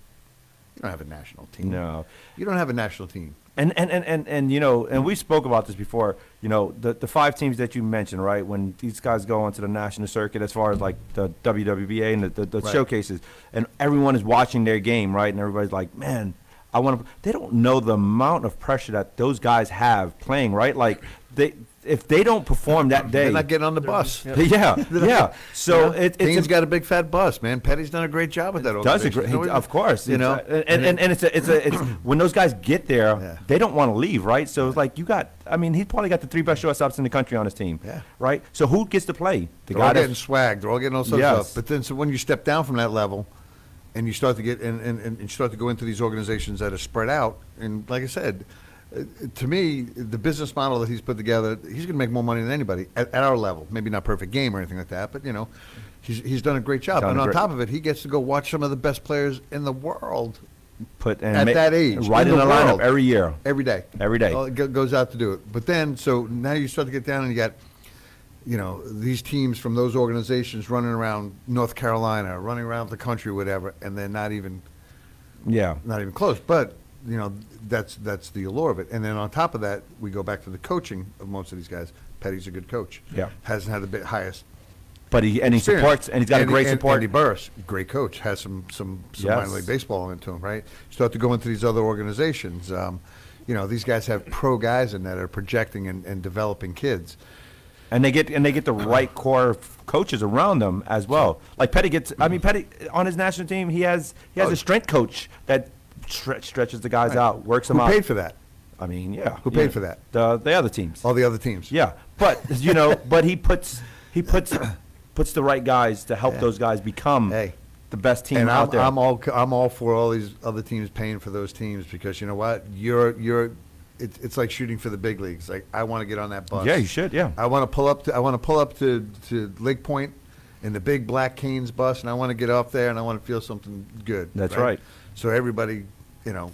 You don't have a national team. No. You don't have a national team. And, and, and, and, and you know, and we spoke about this before, you know, the, the five teams that you mentioned, right? When these guys go onto the national circuit, as far as like the WWBA and the, the, the Right. showcases, and everyone is watching their game, right? And everybody's like, man, I want to. They don't know the amount of pressure that those guys have playing, right? Like, they if they don't perform that day, They're not getting on the bus. yeah, yeah. So it, it's Canes a- got a big fat bus, man. Petty's done a great job with that. does a great, You know, he- of course, you know, and, and, and it's a, it's a, it's when those guys get there, Yeah. they don't want to leave, right? So it's like you got, I mean, he's probably got the three best shortstops in the country on his team, Yeah. right? So who gets to play? The They're all getting that's- swag. They're all getting all sorts Yes. of stuff. But then, so when you step down from that level, and you start to get and, and, and you start to go into these organizations that are spread out, and like I said, uh, to me, the business model that he's put together, he's going to make more money than anybody at, at our level. Maybe not perfect game or anything like that, but you know, he's he's done a great job. Done and a on great- top of it, he gets to go watch some of the best players in the world put and at ma- that age, right in the lineup every year. every day. Every day. Oh, it go- goes out to do it. But then, so now you start to get down and you got, you know, these teams from those organizations running around North Carolina, running around the country, whatever, and they're not even Yeah, not even close. But you know, that's that's the allure of it. And then on top of that, we go back to the coaching of most of these guys. Petty's a good coach. Yeah. hasn't had the bit highest. but he and he experience. supports and he's got Andy- a great An- support. Andy Burris, great coach, has some some some Yes. minor league baseball into him, right? You start to go into these other organizations. Um, you know, these guys have pro guys in that are projecting and, and developing kids. and they get and they get the right core of coaches around them as well. Like Petty gets, I mean, Petty on his national team, he has he has Oh. a strength coach that stre- stretches the guys Right. out, works them Who out. paid for that? I mean, yeah. Who paid for that? The the other teams. All the other teams. Yeah, but you know, but he puts he puts puts the right guys to help those guys become Hey. the best team and out I'm, there. I'm all I'm all for all these other teams paying for those teams because you know what you're you're it's it's like shooting for the big leagues. Like I want to get on that bus. yeah, you should. Yeah, I want to pull up to I want to pull up to to Lake Point in the big black Canes bus, and I want to get off there and I want to feel something good. That's right. So everybody, you know,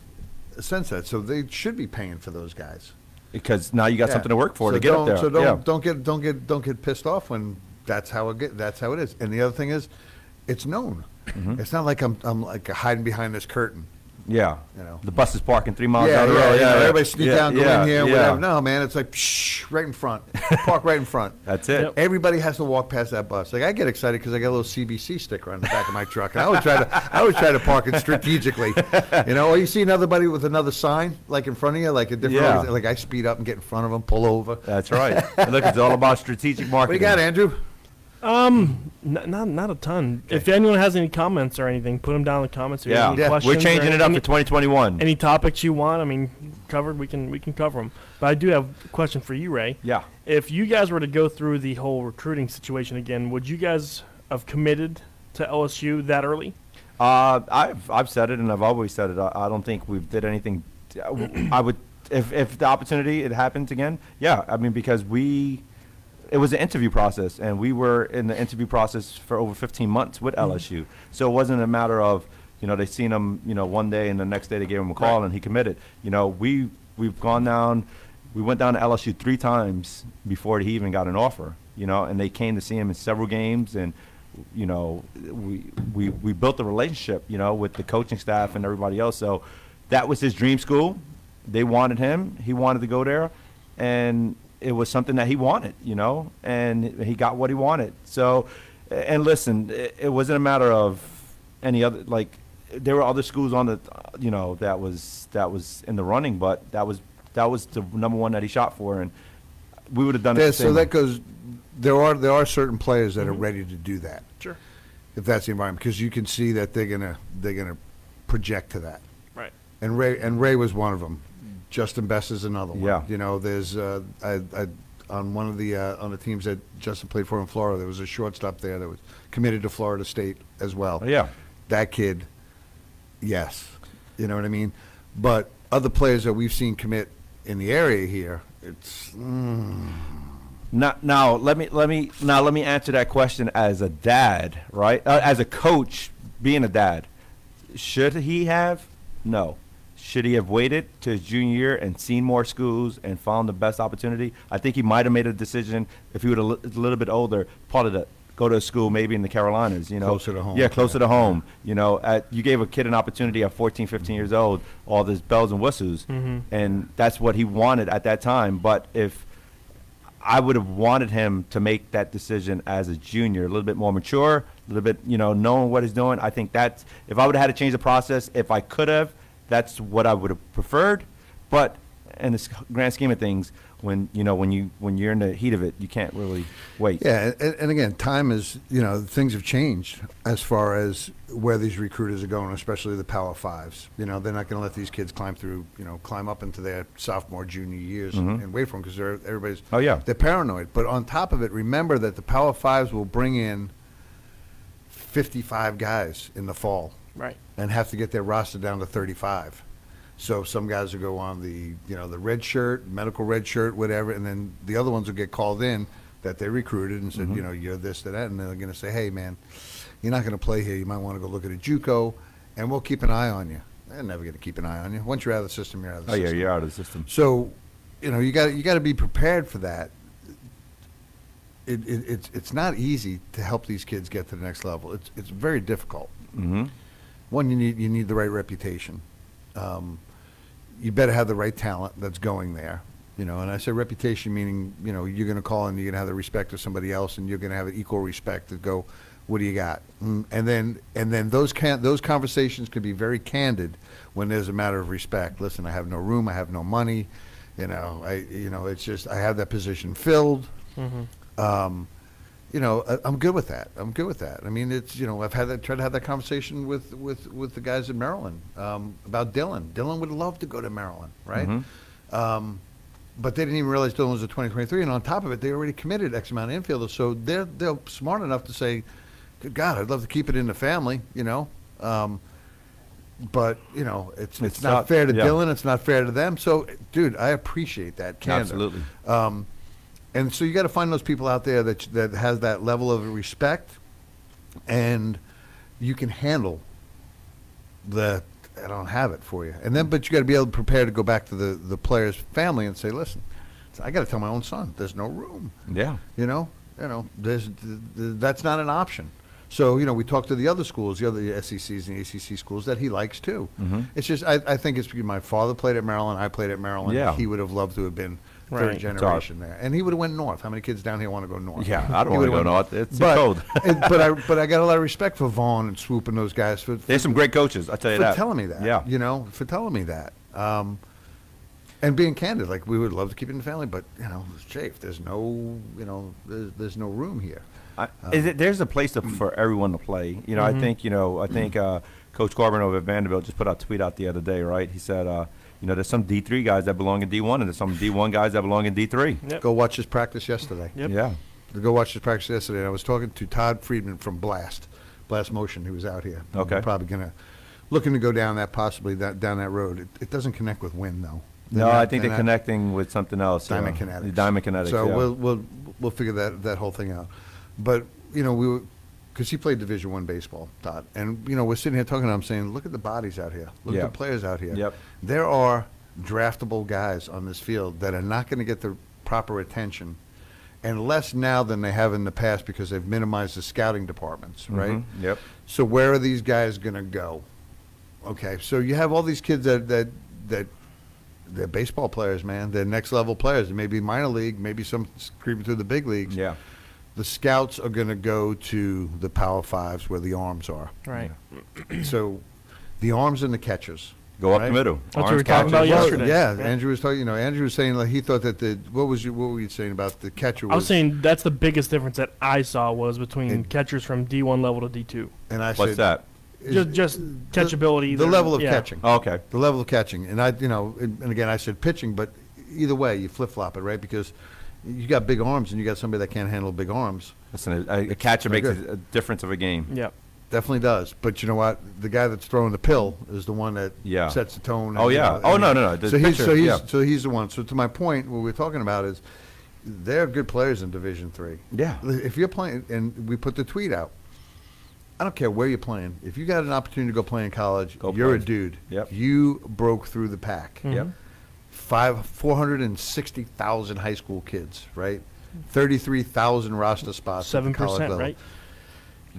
sense that. So they should be paying for those guys. because now you got something to work for So to get don't, up there. So don't yeah. don't get don't get don't get pissed off when that's how it get, that's how it is. And the other thing is, it's known. Mm-hmm. It's not like I'm I'm like hiding behind this curtain. Yeah, you know. the bus is parking three miles yeah, down the yeah, road. yeah, Everybody sneak yeah, down, go yeah, in here, yeah. whatever. No, man, it's like psh, right in front. Park right in front. That's it. Yep. Everybody has to walk past that bus. Like I get excited because I got a little CBC sticker on the back of my truck, and I would try to I would try to park it strategically. You know, or you see another buddy with another sign like in front of you, like a different. Yeah. Like I speed up and get in front of them, pull over. That's right. And look, it's all about strategic marketing. What do marketing. you got, Andrew? Um, n- not not a ton. If anyone has any comments or anything, put them down in the comments. If you Yeah, have any Yeah. we're questions or changing it up any, for 2021. any topics you want. I mean, covered. We can we can cover them. But I do have a question for you, Ray. yeah. If you guys were to go through the whole recruiting situation again, would you guys have committed to LSU that early? Uh, I've I've said it and I've always said it. I, I don't think we've did anything. I would if if the opportunity it happens again. Yeah, I mean because we, it was an interview process and we were in the interview process for over 15 months with mm-hmm. LSU. So it wasn't a matter of you know they seen him you know one day and the next day they gave him a call Right. and he committed. You know we we've gone down. We went down to LSU three times before he even got an offer. You know, and they came to see him in several games and you know, we, we, we built a relationship, you know, with the coaching staff and everybody else. So that was his dream school. They wanted him. He wanted to go there. And it was something that he wanted, you know, and he got what he wanted. So, and listen, it, it wasn't a matter of any other, like, there were other schools on the, you know, that was, that was in the running, but that was, that was the number one that he shot for. And we would have done it. Yeah, the so same way. that goes. There are there are certain players that are mm-hmm. ready to do that Sure. if that's the environment because you can see that they're gonna they're gonna project to that. Right. And Ray and Ray was one of them. Justin Best is another one. Yeah. You know, there's uh, I, I on one of the uh, on the teams that Justin played for in Florida, there was a shortstop there that was committed to Florida State as well. Oh, yeah. That kid, yes. You know what I mean? But other players that we've seen commit in the area here, it's mm, Now, now let me let me now let me answer that question as a dad, right? Uh, as a coach, being a dad, should he have? No. Should he have waited to his junior year and seen more schools and found the best opportunity? I think he might have made a decision if he was a li- a little bit older. Part of the go to a school maybe in the Carolinas, you know. Closer to home. Yeah, closer to home. You know, at, you gave a kid an opportunity at 14, 15 mm-hmm. years old, all this bells and whistles, mm-hmm. and that's what he wanted at that time. But if I would have wanted him to make that decision as a junior, a little bit more mature, a little bit, you know, knowing what he's doing. I think that's if I would have had to change the process, if I could have, that's what I would have preferred. But in the grand scheme of things, when you know when you when you're in the heat of it, you can't really wait. Yeah, and, and again, time is you know things have changed as far as where these recruiters are going, especially the Power Fives. You know, they're not going to let these kids climb through, you know, climb up into their sophomore, junior years and, mm-hmm. and wait for them because everybody's. Oh, yeah. they're paranoid. But on top of it, remember that the Power Fives will bring in fifty-five guys in the fall Right. And have to get their roster down to 35. So some guys will go on the, you know, the red shirt, medical red shirt, whatever, and then the other ones will get called in that they recruited and said, you know, you're this, that, that, and they're going to say, hey, man, you're not going to play here. You might want to go look at a JUCO, and we'll keep an eye on you. They're never going to keep an eye on you. Once you're out of the system, you're out of the Oh yeah, system. you're out of the system. So, you know, you got you got to be prepared for that. It, it, it's it's not easy to help these kids get to the next level. It's it's very difficult Mm-hmm. One you need you need the right reputation. Um, you better have the right talent that's going there you know and i say reputation meaning you know you're going to call and you're going to have the respect of somebody else and you're going to have an equal respect to go what do you got? Mm, and then and then those can those conversations can be very candid when there's a matter of respect. Listen i have no room i have no money you know i you know it's just i have that position filled. Um, you know, I, I'm good with that. I'm good with that. I mean, it's you know, I've had that tried to have that conversation with with with the guys in Maryland um, about Dylan. Dylan would love to go to Maryland, right? Um, but they didn't even realize Dylan was a 2023, and on top of it, they already committed X amount of infielders. So they're they're smart enough to say, "Good God, I'd love to keep it in the family," you know. Um, but you know, it's it's, It's not, not- fair to yeah. Dylan. It's not fair to them. So, dude, I appreciate that. Candor. Absolutely. Um, and so you got to find those people out there that that has that level of respect, and you can handle the. I don't have it for you, and then but you got to be able to prepare to go back to the the player's family and say, listen, I got to tell my own son, there's no room. Yeah. You know, you know, there's th- th- that's not an option. So you know, we talked to the other schools, the other SECs and ACC schools that he likes too. Mhm. It's just I, I think it's because my father played at Maryland, I played at Maryland. Yeah. he would have loved to have been. Third It's generation there, and he would have went north. How many kids down here want to go north? Yeah, I don't He wanna would've go went north. It's too but, cold. it- but I but I got a lot of respect for Vaughn and Swoop and those guys for, for There's some great coaches. I tell you for that. telling me that. Yeah. You know, for telling me that. Um, and being candid, like we would love to keep it in the family, but you know, Shafe, there's no, you know, there's, there's no room here. I, is it, there's a place to, for everyone to play. You know, I think you know. I think uh, Coach Corbin over at Vanderbilt just put out a tweet out the other day. Right? He said, uh, you know, there's some D3 guys that belong in D1, and there's some D1 guys that belong in D3. Yep. Go watch his practice yesterday. Yep. Yeah. Go watch his practice yesterday. And I was talking to Todd Friedman from Blast, Blast Motion, who was out here. Okay. We're probably gonna looking to go down that possibly that down that road. It, it doesn't connect with wind, though. No, I think they're not- connecting with something else. Diamond uh, Kinetics. Diamond Kinetics. So yeah. we'll we'll we'll figure that that whole thing out. But you know we because he played Division One baseball, Todd, and you know we're sitting here talking. him saying, look at the bodies out here. Look Yeah. at the players out here. Yep. There are draftable guys on this field that are not going to get the proper attention. And less now than they have in the past because they've minimized the scouting departments, right? Mhm, Yep. So where are these guys going to go? Okay, so you have all these kids that that that they're baseball players, man. They're next level players. Maybe minor league, maybe some creeping through the big leagues. Yeah. The scouts are going to go to the Power Fives where the arms are. Right. so the arms and the catchers. Go up right? the middle. That's what Arms we were talking about catches. Well, yesterday. yeah, Yeah. Andrew was talking. You know, Andrew was saying like he thought that the what was you what were you saying about the catcher? Was, I was saying that's the biggest difference that I saw was between And- catchers from D1 level to D2. and I What's said, that? is- Just just catchability. the there- level of yeah. catching. Oh, okay. the level of catching. And I, you know, and, and again, I said pitching, but either way, you flip flop it, right? Because you got big arms and you got somebody that can't handle big arms. Listen, a, a catcher makes good. a, a difference of a game. Yep. Definitely does. But you know what? The guy that's throwing the pill is the one that Yeah. sets the tone. Oh, and, you yeah. know, Oh, no, no, no. The So he's, so, he's, yeah. so he's the one. So to my point, what we're talking about is they're good players in Division Three. Yeah. If you're playing, and we put the tweet out, I don't care where you're playing. If you got an opportunity to go play in college, Go you're play. a dude. Yep. You broke through the pack. Yep. Five, 460,000 high school kids, right? thirty-three thousand roster spots. at the Seven college percent, level. right?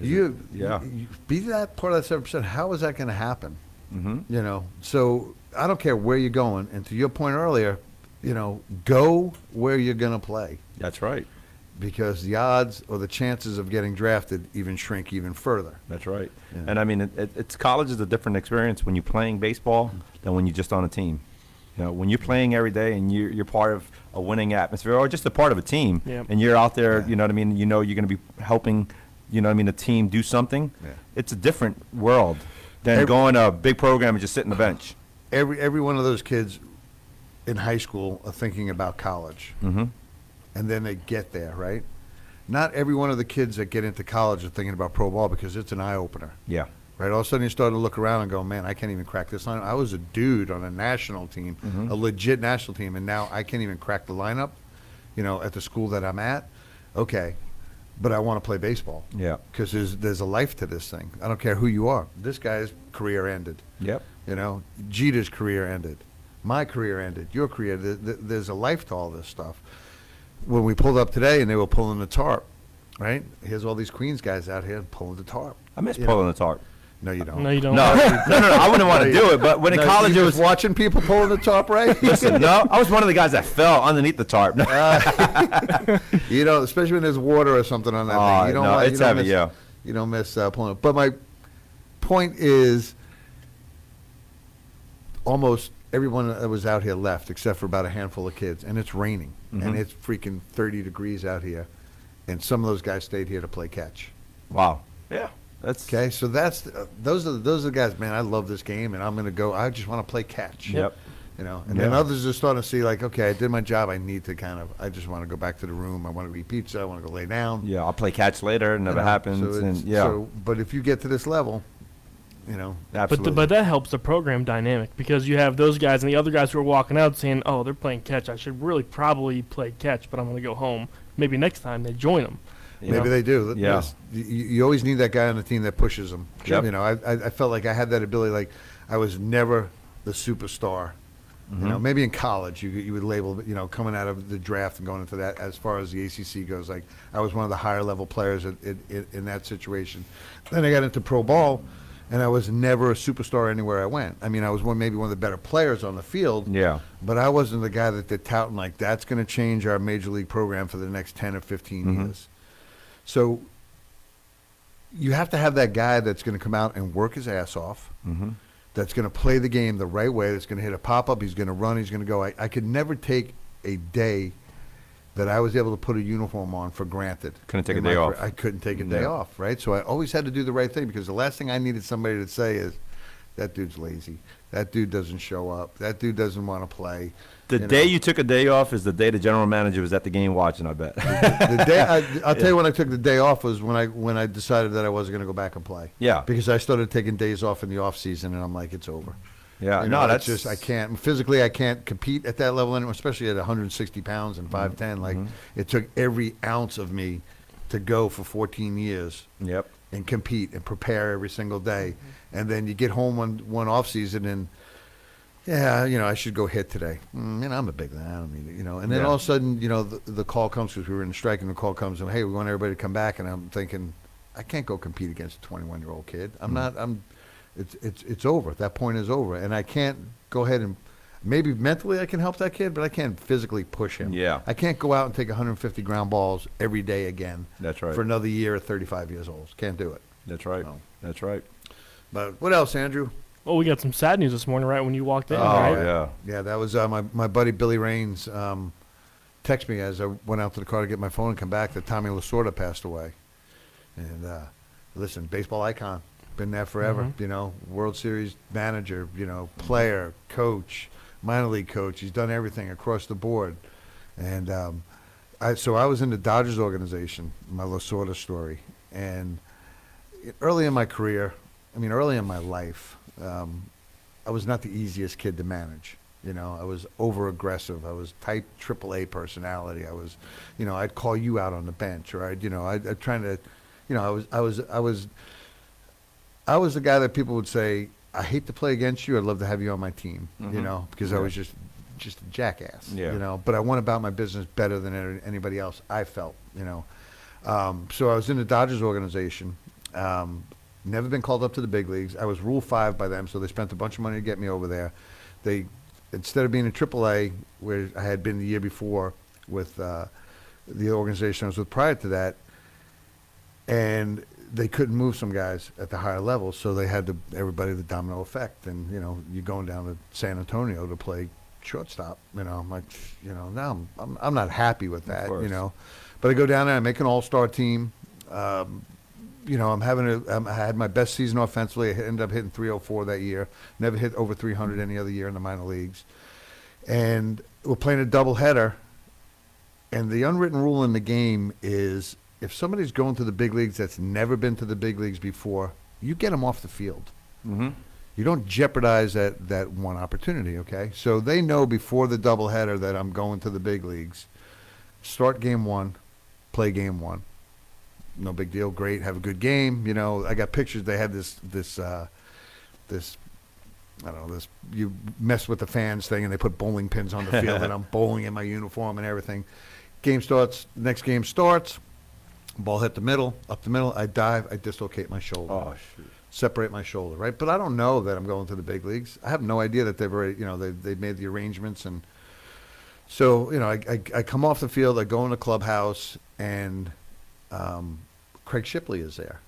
You, Yeah. you be that part of that seven percent. How is that going to happen? Mm-hmm. You know, so I don't care where you're going. And to your point earlier, you know, go where you're going to play That's right. because the odds or the chances of getting drafted even shrink even further. That's right. Yeah. And I mean, it, it, it's college is a different experience when you're playing baseball than when you're just on a team. You know, when you're playing every day and you're, you're part of a winning atmosphere or just a part of a team, Yeah. and you're out there, Yeah. you know what I mean. You know you're going to be helping, you know what I mean, the team do something. Yeah. It's a different world than Every- going to a big program and just sitting on the bench. Every every one of those kids in high school are thinking about college, Mm-hmm. and then they get there, right? Not every one of the kids that get into college are thinking about pro ball because it's an eye opener. Yeah. Right, all of a sudden you start to look around and go, man, I can't even crack this line. I was a dude on a national team, Mhm. a legit national team, and now I can't even crack the lineup, you know, at the school that I'm at. Okay, but I want to play baseball Yeah. because there's there's a life to this thing. I don't care who you are. This guy's career ended. Yep. You know, Jeter's career ended. My career ended. Your career. th- th- There's a life to all this stuff. When we pulled up today and they were pulling the tarp, right? Here's all these Queens guys out here pulling the tarp. I miss You know? pulling the tarp. No, you don't. No, you don't. No, no, no, no, I wouldn't want to do it. But when in college, you it was watching people pulling the tarp, right? Listen, no, I was one of the guys that fell underneath the tarp. you know, especially when there's water or something on that Oh, thing. You don't no, want- you it's don't heavy, miss, yeah. You don't miss uh, pulling it. But my point is, almost everyone that was out here left, except for about a handful of kids, and it's raining, and Mhm. it's freaking 30 degrees out here, and some of those guys stayed here to play catch. wow. Yeah. That's Okay, so that's uh, those are the, those are the guys. Man, I love this game, and I'm going to go. I just want to play catch. Yep. You know, and then others are starting to see like, okay, I did my job. I need to kind of. I just want to go back to the room. I want to eat pizza. I want to go lay down. Yeah, I'll play catch later. It you never know, happens. so and yeah, So, but if you get to this level, you know, But absolutely. the, but that helps the program dynamic because you have those guys and the other guys who are walking out saying, "Oh, they're playing catch. I should really probably play catch, but I'm going to go home. Maybe next time they join them." You maybe know? they do. Yeah. Yes. You, you always need that guy on the team that pushes them. Yep. You know, I, I I felt like I had that ability. Like I was never the superstar. You know, Mhm. maybe in college you you would label, you know, coming out of the draft and going into that. As far as the ACC goes, like I was one of the higher level players in, in, in- that situation. Then I got into pro ball, and I was never a superstar anywhere I went. I mean, I was one maybe one of the better players on the field. Yeah. But I wasn't the guy that they're touting like that's going to change our major league program for the next ten or 15 Mhm. years. So you have to have that guy that's going to come out and work his ass off. Mm-hmm. That's going to play the game the right way. That's going to hit a pop up. He's going to run. He's going to go. I, I could never take a day that I was able to put a uniform on for granted. Couldn't take in a day off. I couldn't take a day Yeah. off, right? So I always had to do the right thing because the last thing I needed somebody to say is, "That dude's lazy. That dude doesn't show up. That dude doesn't want to play." The You day know. you took a day off is the day the general manager was at the game watching. I bet. the day I, I'll tell you when I took the day off was when I when I decided that I wasn't going to go back and play. Yeah. because I started taking days off in the off season, and I'm like, it's over. yeah. You no, that's just I can't physically. I can't compete at that level anymore, especially at 160 pounds and 5'10. Like Mhm. it took every ounce of me to go for 14 years Yep. And compete and prepare every single day, and then you get home one one off season and. Yeah, you know, I should go hit today. Mm, know, I'm a big man. I don't it, you know. And then Yeah. all of a sudden, you know, the, the call comes because we were in strike, and the call comes, and hey, we want everybody to come back. And I'm thinking, I can't go compete against a 21 year old kid. I'm Mm. not. I'm. It's it's it's over. That point is over, and I can't go ahead and maybe mentally I can help that kid, but I can't physically push him. Yeah. I can't go out and take 150 ground balls every day again That's right. for another year at 35 years old. Can't do it. That's right. No. That's right. But what else, Andrew? Well, we got some sad news this morning, right when you walked in, Oh, right? yeah. Yeah, that was uh, my my buddy Billy Raines Um, text me as I went out to the car to get my phone and come back that Tommy Lasorda passed away. And uh, listen, baseball icon, been there forever. Mhm. You know, World Series manager, you know, player, coach, minor league coach. He's done everything across the board. And um, I, so I was in the Dodgers organization, my Lasorda story, and early in my career, I mean, early in my life, um, I was not the easiest kid to manage. You know, I was over aggressive. I was type triple A personality. I was, you know, I'd call you out on the bench, or I'd, you know, I'd, I'd trying to, you know, I was, I was, I was, I was the guy that people would say, I hate to play against you. I'd love to have you on my team. You Mhm. know, because I was just just a jackass. Yeah. You know, but I went about my business better than anybody else. I felt. You know, um, so I was in the Dodgers organization. Um, never been called up to the big leagues. I was Rule Five by them, so they spent a bunch of money to get me over there. They instead of being in AAA, where I had been the year before with uh, the organization I was with prior to that, and they couldn't move some guys at the higher levels, so they had to everybody the domino effect, and you know you're going down to San Antonio to play shortstop. You know, I'm like, you know, now I'm I'm, I'm not happy with that. You know, but I go down there, I make an all star team. Um, you know, I'm having a, um, I had my best season offensively. I ended up hitting 304 that year. Never hit over 300 any other year in the minor leagues. And we're playing a doubleheader. And the unwritten rule in the game is if somebody's going to the big leagues that's never been to the big leagues before, you get them off the field. Mm-hmm. You don't jeopardize that, that one opportunity, okay? So they know before the doubleheader that I'm going to the big leagues. Start game one, play game one. No big deal. Great. Have a good game. You know, I got pictures. They had this, this, uh, this, I don't know, this, you mess with the fans thing and they put bowling pins on the field and I'm bowling in my uniform and everything. Game starts, next game starts. Ball hit the middle, up the middle. I dive, I dislocate my shoulder Oh shoot. separate my shoulder, right? But I don't know that I'm going to the big leagues. I have no idea that they've already, you know, they they made the arrangements, and so you know, I, I I come off the field, I go in the clubhouse, and um, Craig Shipley is there,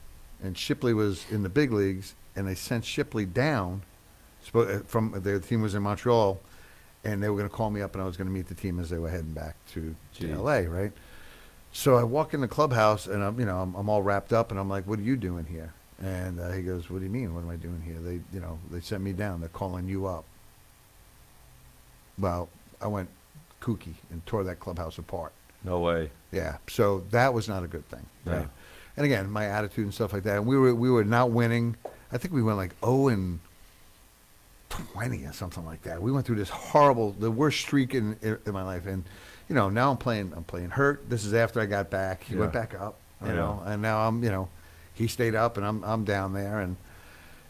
and Shipley was in the big leagues, and they sent Shipley down, uh, from their team was in Montreal, and they were going to call me up, and I was going to meet the team as they were heading back to, to L.A. Right. So I walk in the clubhouse and I'm, you know, I'm, I'm all wrapped up and I'm like, "What are you doing here?" And uh, he goes, "What do you mean? What am I doing here? They, you know, they sent me down. They're calling you up." Well, I went kooky and tore that clubhouse apart. No way. Yeah. So that was not a good thing. Yeah. Right. And again, my attitude and stuff like that. And we were we were not winning. I think we went like 0 and 20 or something like that. We went through this horrible, the worst streak in in, in my life. And you know, now I'm playing I'm playing hurt. This is after I got back. He went back up. You know, know. and now I'm you know, he stayed up and I'm I'm down there and.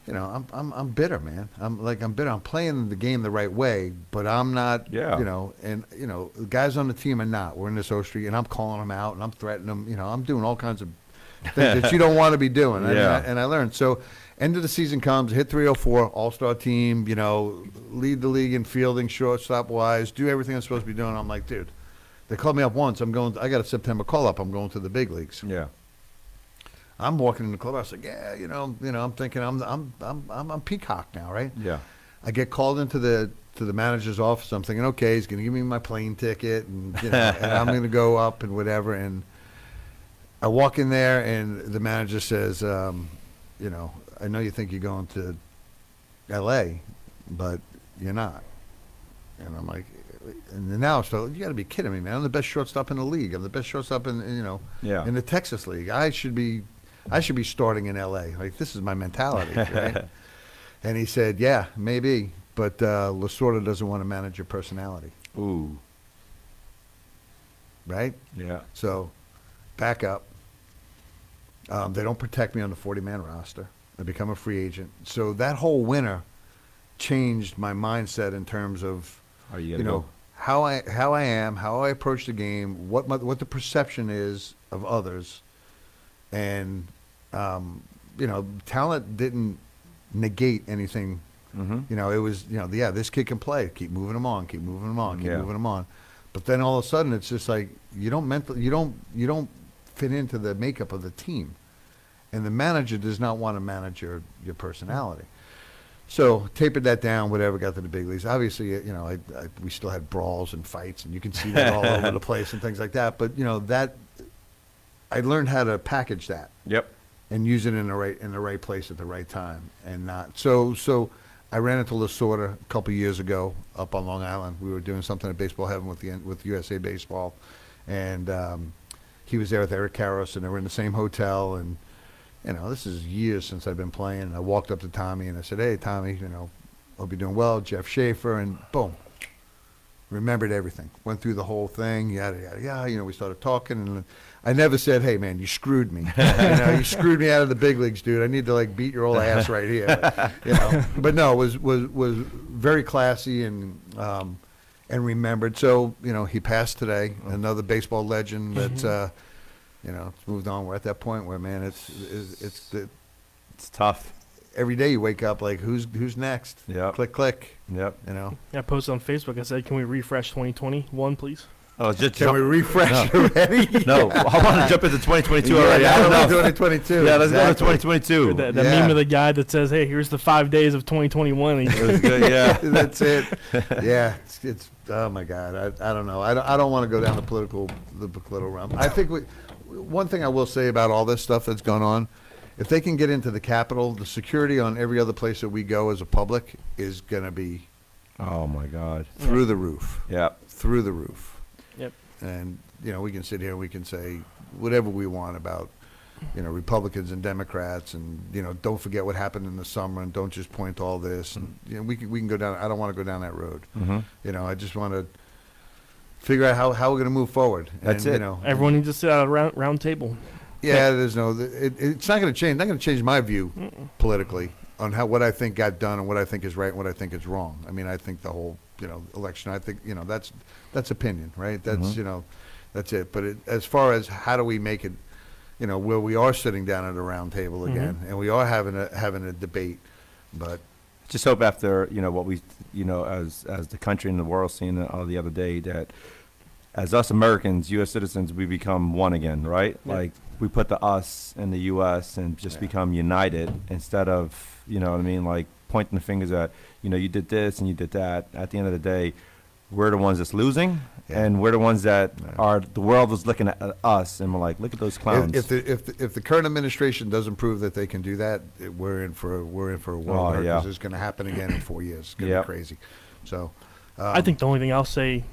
You know, I'm I'm I'm bitter, man. I'm like I'm bitter. I'm playing the game the right way, but I'm not. Yeah. You know, and you know, the guys on the team are not. We're in this O Street, and I'm calling them out, and I'm threatening them. You know, I'm doing all kinds of things that you don't want to be doing. And, Yeah. I, and I learned. So, end of the season comes, hit 304, All Star team. You know, lead the league in fielding, shortstop wise, do everything I'm supposed to be doing. I'm like, dude, they called me up once. I'm going. I got a September call up. I'm going to the big leagues. Yeah. I'm walking in the club clubhouse like, yeah, you know, you know, I'm thinking I'm I'm I'm I'm, I'm Peacock now, right? Yeah. I get called into the to the manager's office. I'm thinking, okay, he's going to give me my plane ticket, and you know, and I'm going to go up and whatever. And I walk in there, and the manager says, um, you know, I know you think you're going to L.A., but you're not. And I'm like, and now, so you got to be kidding me, man! I'm the best shortstop in the league. I'm the best shortstop in, you know, Yeah. in the Texas League. I should be, I should be starting in L.A. Like this is my mentality, right? And he said, "Yeah, maybe, but uh, Lasorda doesn't want to manage your personality, Ooh. right? Yeah. So, back up. Um, they don't protect me on the 40-man roster. I become a free agent. So that whole winter changed my mindset in terms of, Are you you know, go? How I how I am, how I approach the game, what my, what the perception is of others, and um, you know, talent didn't negate anything Mm-hmm. You know, it was, you know, yeah, this kid can play. Keep moving him on. Keep moving him on. Keep Yeah. moving him on. But then all of a sudden, it's just like you don't mental, you don't, you don't fit into the makeup of the team, and the manager does not want to manage your your personality. So tapered that down, whatever, got to the big leagues. Obviously, you know, I, I, we still had brawls and fights, and you can see that all over the place and things like that. But you know that I learned how to package that Yep. and use it in the right in the right place at the right time and not so so I ran into Lasorda a couple years ago up on Long Island. We were doing something at Baseball Heaven with the with USA Baseball, and um, he was there with Eric Karros, and they were in the same hotel. And you know, this is years since I've been playing. And I walked up to Tommy and I said, "Hey, Tommy, you know, hope you're doing well." Jeff Schaefer, and boom, remembered everything. Went through the whole thing, yada yada yada. You know, we started talking, and I never said, "Hey, man, you screwed me." you know, you screwed me out of the big leagues, dude. I need to like beat your old ass right here. But, you know, but no, it was was was very classy, and um, and remembered. So you know, he passed today. Another baseball legend that's uh, you know it's moved on. We're at that point where man, it's it's, it's the, It's tough. every day you wake up like who's who's next? Yep. Click click. Yep. You know. I posted on Facebook. I said, "Can we refresh 2021, please?" Oh, just Can jump- we refresh already? No, I want to jump into 2022 Yeah, already. I don't know. 2022. Yeah, let's exactly. go to 2022. That, that Yeah. meme of the guy that says, "Hey, here's the five days of 2021." and he- It was good, yeah. That's it. Yeah, it's, it's oh my God. I, I don't know. I don't, I don't want to go down the political the political realm. I think we, one thing I will say about all this stuff that's gone on, if they can get into the Capitol, the security on every other place that we go as a public is going to be Oh my God. through the roof, Yeah. through the roof. Yep. And you know, we can sit here and we can say whatever we want about. You know, Republicans and Democrats, and you know, don't forget what happened in the summer, and don't just point to all this. And you know, we can we can go down. I don't want to go down that road. Mm-hmm. You know, I just want to figure out how, how we're going to move forward. That's and, it. You know, Everyone needs to sit at a round, round table. yeah, there's no. It, it's not going to change. Not going to change my view politically on how what I think got done and what I think is right and what I think is wrong. I mean, I think the whole you know election. I think you know that's that's opinion, right? That's Mhm. you know, that's it. But it, as far as how do we make it, you know, where we are sitting down at a round table again and we are having a having a debate, but Just hope after you know what we you know as as the country and the world seen it all uh, the other day that as us Americans, U.S. citizens, we become one again, right? Yeah. Like we put the us in the U.S. and just Yeah. become united instead of you know what I mean, like pointing the fingers at you know you did this and you did that. At the end of the day, we're the ones that's losing, Yeah. and we're the ones that Yeah. are the world was looking at us and we're like, look at those clowns. If, if the if the, if the current administration doesn't prove that they can do that, it- we're in for a, we're in for a world Oh, yeah. because it's going to happen again in four years. It's going to Yep. be crazy. So, I um, think the only thing I'll say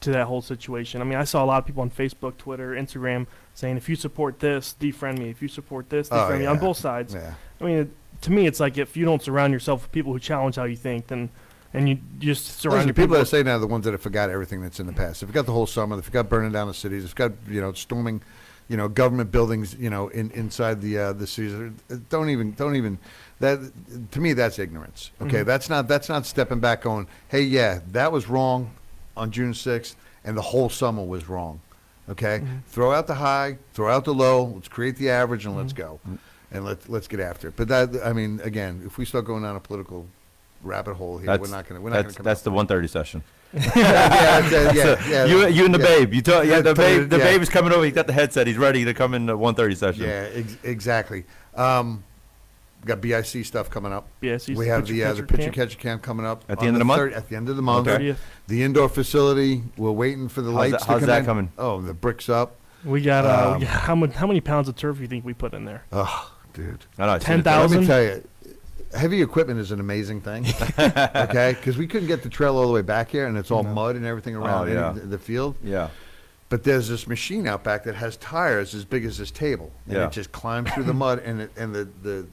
to that whole situation. I mean, I saw a lot of people on Facebook, Twitter, Instagram saying, "If you support this, defriend me. If you support this, Oh, defriend me." On both sides. Yeah. I mean, it, to me, it's like if you don't surround yourself with people who challenge how you think, then and you just surround Listen, your people people. that say now are the ones that have forgot everything that's in the past. They've got the whole summer. They've got burning down the cities. They've got you know storming, you know, government buildings. You know, in inside the uh, the cities. Don't even don't even that. To me, that's ignorance. Okay, Mhm. that's not that's not stepping back. Going, hey, yeah, that was wrong on June sixth, and the whole summer was wrong. Okay, Mhm. throw out the high, throw out the low. Let's create the average, and let's Mhm. go, and let's let's get after it. But that I mean, again, if we start going down a political rabbit hole here, that's we're not gonna we're not that's gonna come that's the 130 session. yeah, yeah, yeah, yeah. you, you and the yeah. babe. You talk, yeah, Yeah, the put babe. The yeah. babe is coming over. He's got the headset. He's ready to come in the 130 session. Yeah, ex- exactly. Um, we got BIC stuff coming up. BSC 's we have pitcher the uh, the catcher pitcher camp. catcher camp coming up At the on end of the month? third- at the end of the month. Okay. 30th. The indoor facility. We're waiting for the How's lights that- to how's come that in. coming? Oh, the bricks up. We got, uh, Um, we got- how many how many pounds of turf do you think we put in there? Oh, dude. I know, I 10,000? Let me tell you, heavy equipment is an amazing thing. okay, because we couldn't get the trail all the way back here, and it's all No. mud and everything around Oh, yeah. the, the field. Yeah. But there's this machine out back that has tires as big as this table, and Yeah. it just climbs through the mud, and it, and the, the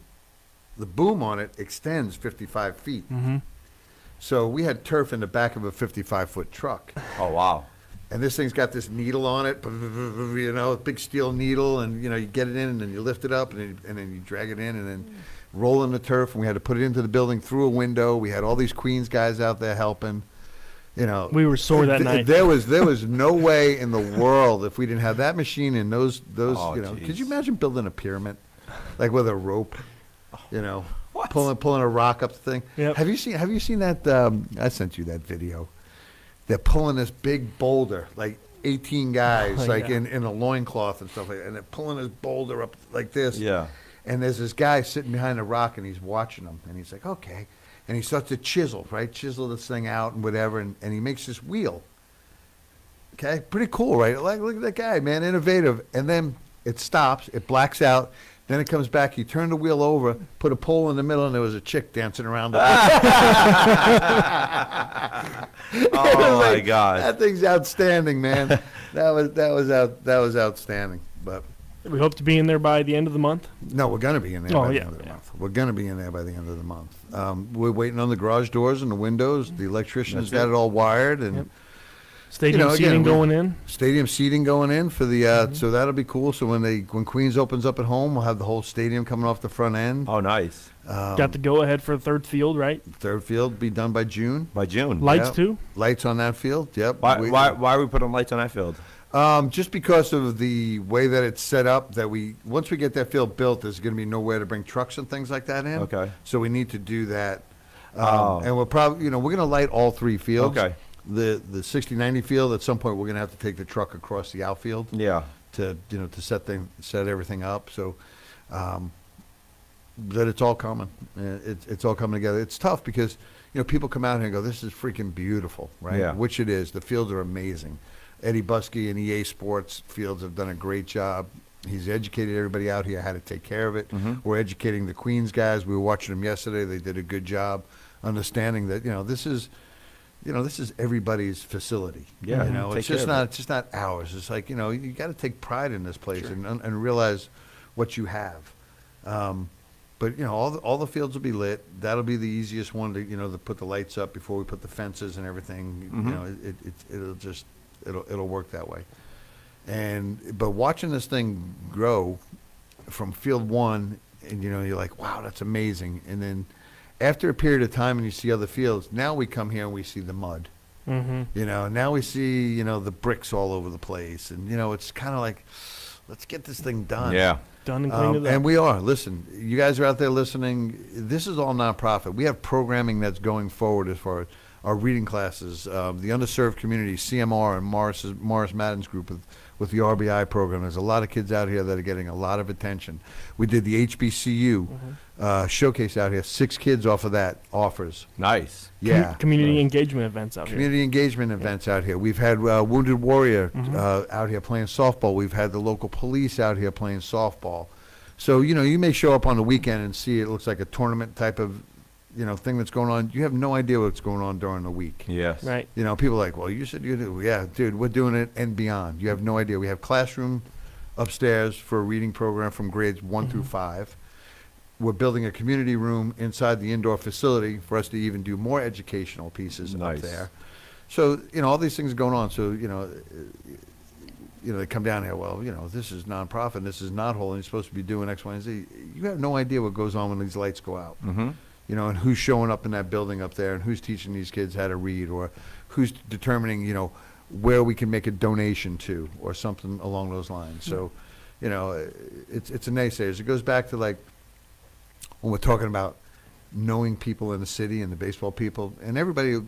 the boom on it extends 55 feet. Mm-hmm. So we had turf in the back of a 55 foot truck, Oh wow. and this thing's got this needle on it, you know, a big steel needle, and you know you get it in, and then you lift it up, and then, and then you drag it in, and then roll in the turf, and we had to put it into the building through a window. We had all these Queens guys out there helping. You know, We were sore that th- night. There was there was no way in the world if we didn't have that machine and those those Oh, you know. Could you imagine building a pyramid, like with a rope, you know, What? pulling pulling a rock up the thing? Yep. Have you seen Have you seen that? Um, I sent you that video. They're pulling this big boulder, like 18 guys, Oh, like yeah. in, in a loincloth and stuff like that, and they're pulling this boulder up like this. Yeah. And there's this guy sitting behind a rock, and he's watching them, and he's like, okay. And he starts to chisel, right? Chisel this thing out and whatever, and, and he makes this wheel. Okay, pretty cool, right? Like, look at that guy, man, innovative. And then it stops, it blacks out, then it comes back. You turn the wheel over, put a pole in the middle, and there was a chick dancing around. The Oh my God. That thing's outstanding, man. that was that was out that was outstanding. But We hope to be in there by the end of the month. no, we're gonna be in there Oh, by the yeah, end of the yeah. month. We're gonna be in there by the end of the month. Um, we're waiting on the garage doors and the windows. The electrician's That's got it. it all wired, and Yep. Stadium you know, again, seating we- going in. stadium seating going in for the uh, Mm-hmm. so that'll be cool. So when they when Queens opens up at home, we'll have the whole stadium coming off the front end. Oh, nice. Um, Got the go ahead for third field, right? third field be done by June. By June. Lights Yep. too. Lights on that field. Yep. Why, We- why, why are we putting lights on that field? Um, just because of the way that it's set up, that we once we get that field built, there's going to be nowhere to bring trucks and things like that in. Okay. So we need to do that. Um, Oh. And we're probably, you know, we're going to light all three fields. Okay. The the 60-90 field. At some point, we're going to have to take the truck across the outfield Yeah. to you know to set thing set everything up. So um, that it's all coming. Uh, It's it's all coming together. It's tough because you know people come out here and go, "This is freaking beautiful," right? Yeah. Which it is. The fields are amazing. Eddie Buskey and EA Sports Fields have done a great job. He's educated everybody out here how to take care of it. Mhm. We're educating the Queens guys. We were watching them yesterday. They did a good job understanding that you know this is you know this is everybody's facility. Yeah, you know it's just not it. it's just not ours. It's like you know you got to take pride in this place and and realize what you have. Um, but you know all the, all the fields will be lit. That'll be the easiest one to you know to put the lights up before we put the fences and everything. Mhm. You know it, it it'll just it'll it'll work that way. And but watching this thing grow from field one, and you know you're like, wow, that's amazing. And then after a period of time, and you see other fields, now we come here and we see the mud. Mm-hmm. You know, now we see you know the bricks all over the place, and you know it's kind of like, let's get this thing done. Yeah. Done and cleaned Um, it up. and we are. Listen, you guys are out there listening. This is all nonprofit. We have programming that's going forward as far as our reading classes, um, the underserved community, CMR, and Morris Morris Madden's group with, with the RBI program. There's a lot of kids out here that are getting a lot of attention. We did the HBCU uh, showcase out here. Six kids off of that offers. Nice. Com- Yeah. community engagement events out here. Community engagement events out here. We've had uh, Wounded Warrior Mhm. uh, out here playing softball. We've had the local police out here playing softball. So you know, you may show up on the weekend and see it looks like a tournament type of, you know, thing that's going on. You have no idea what's going on during the week. Yes. Right. You know, people are like, well, you said you do. Yeah, dude, we're doing it and beyond. You have no idea. We have classroom upstairs for a reading program from grades one through five. We're building a community room inside the indoor facility for us to even do more educational pieces Nice. up there. So, you know, all these things are going on. So, you know, you know, they come down here, well, you know, this is nonprofit, and this is not whole, and you're supposed to be doing X, Y, and Z. You have no idea what goes on when these lights go out Mm-hmm. You know, and who's showing up in that building up there, and who's teaching these kids how to read, or who's determining, you know, where we can make a donation to, or something along those lines. Hmm. So, you know, it's it's a naysayers. It goes back to like when we're talking about knowing people in the city and the baseball people, and everybody,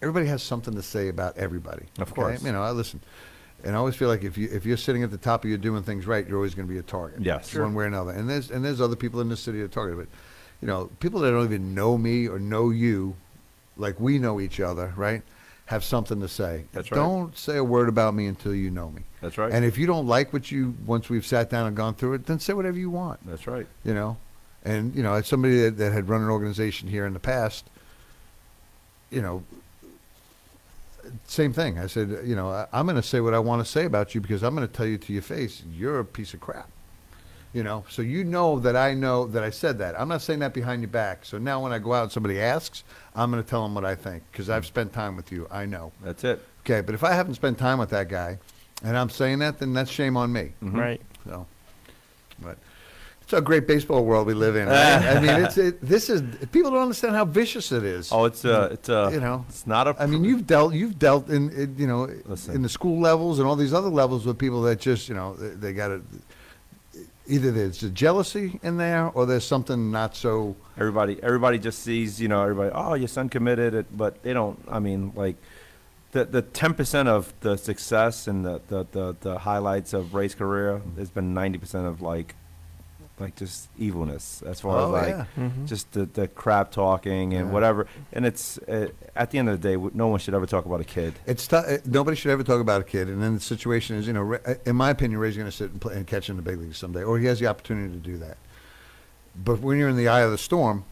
everybody has something to say about everybody. Of okay? course. you know, I listen. And I always feel like if you if you're sitting at the top of you're doing things right, you're always going to be a target. Yes. Sure. one way or another. And there's and there's other people in the city that are targeted, but you know, people that don't even know me or know you, like we know each other, right? Have something to say. That's right. Don't say a word about me until you know me. That's right. And if you don't like what you once we've sat down and gone through it, then say whatever you want. That's right. You know, and you know, as somebody that, that had run an organization here in the past, you know, same thing. I said, you know, I, I'm going to say what I want to say about you because I'm going to tell you to your face, you're a piece of crap. You know, so you know that I know that I said that. I'm not saying that behind your back. So now when I go out and somebody asks, I'm going to tell them what I think because I've spent time with you. I know. That's it. Okay, but if I haven't spent time with that guy, and I'm saying that, then that's shame on me. Mhm. Right. So, but it's a great baseball world we live in. Right? I mean, it's it, this is people don't understand how vicious it is. Oh, it's uh, it's uh, You know, it's not a. I mean, you've dealt you've dealt in, in you know Listen. in the school levels and all these other levels with people that just you know they, they got to either there's a jealousy in there or there's something not so. everybody everybody just sees you know everybody oh your son committed it but they don't i mean like the the 10% of the success and the, the, the, the highlights of ray's career has been 90% of like like just evilness as far as Oh, like yeah. Mhm. just the, the crap talking and Yeah. whatever and it's uh, at the end of the day no one should ever talk about a kid It's tou- uh, nobody should ever talk about a kid, and then the situation is, you know, uh, in my opinion, Ray's going to sit and, play, and catch in the big leagues someday, or he has the opportunity to do that. But when you're in the eye of the storm,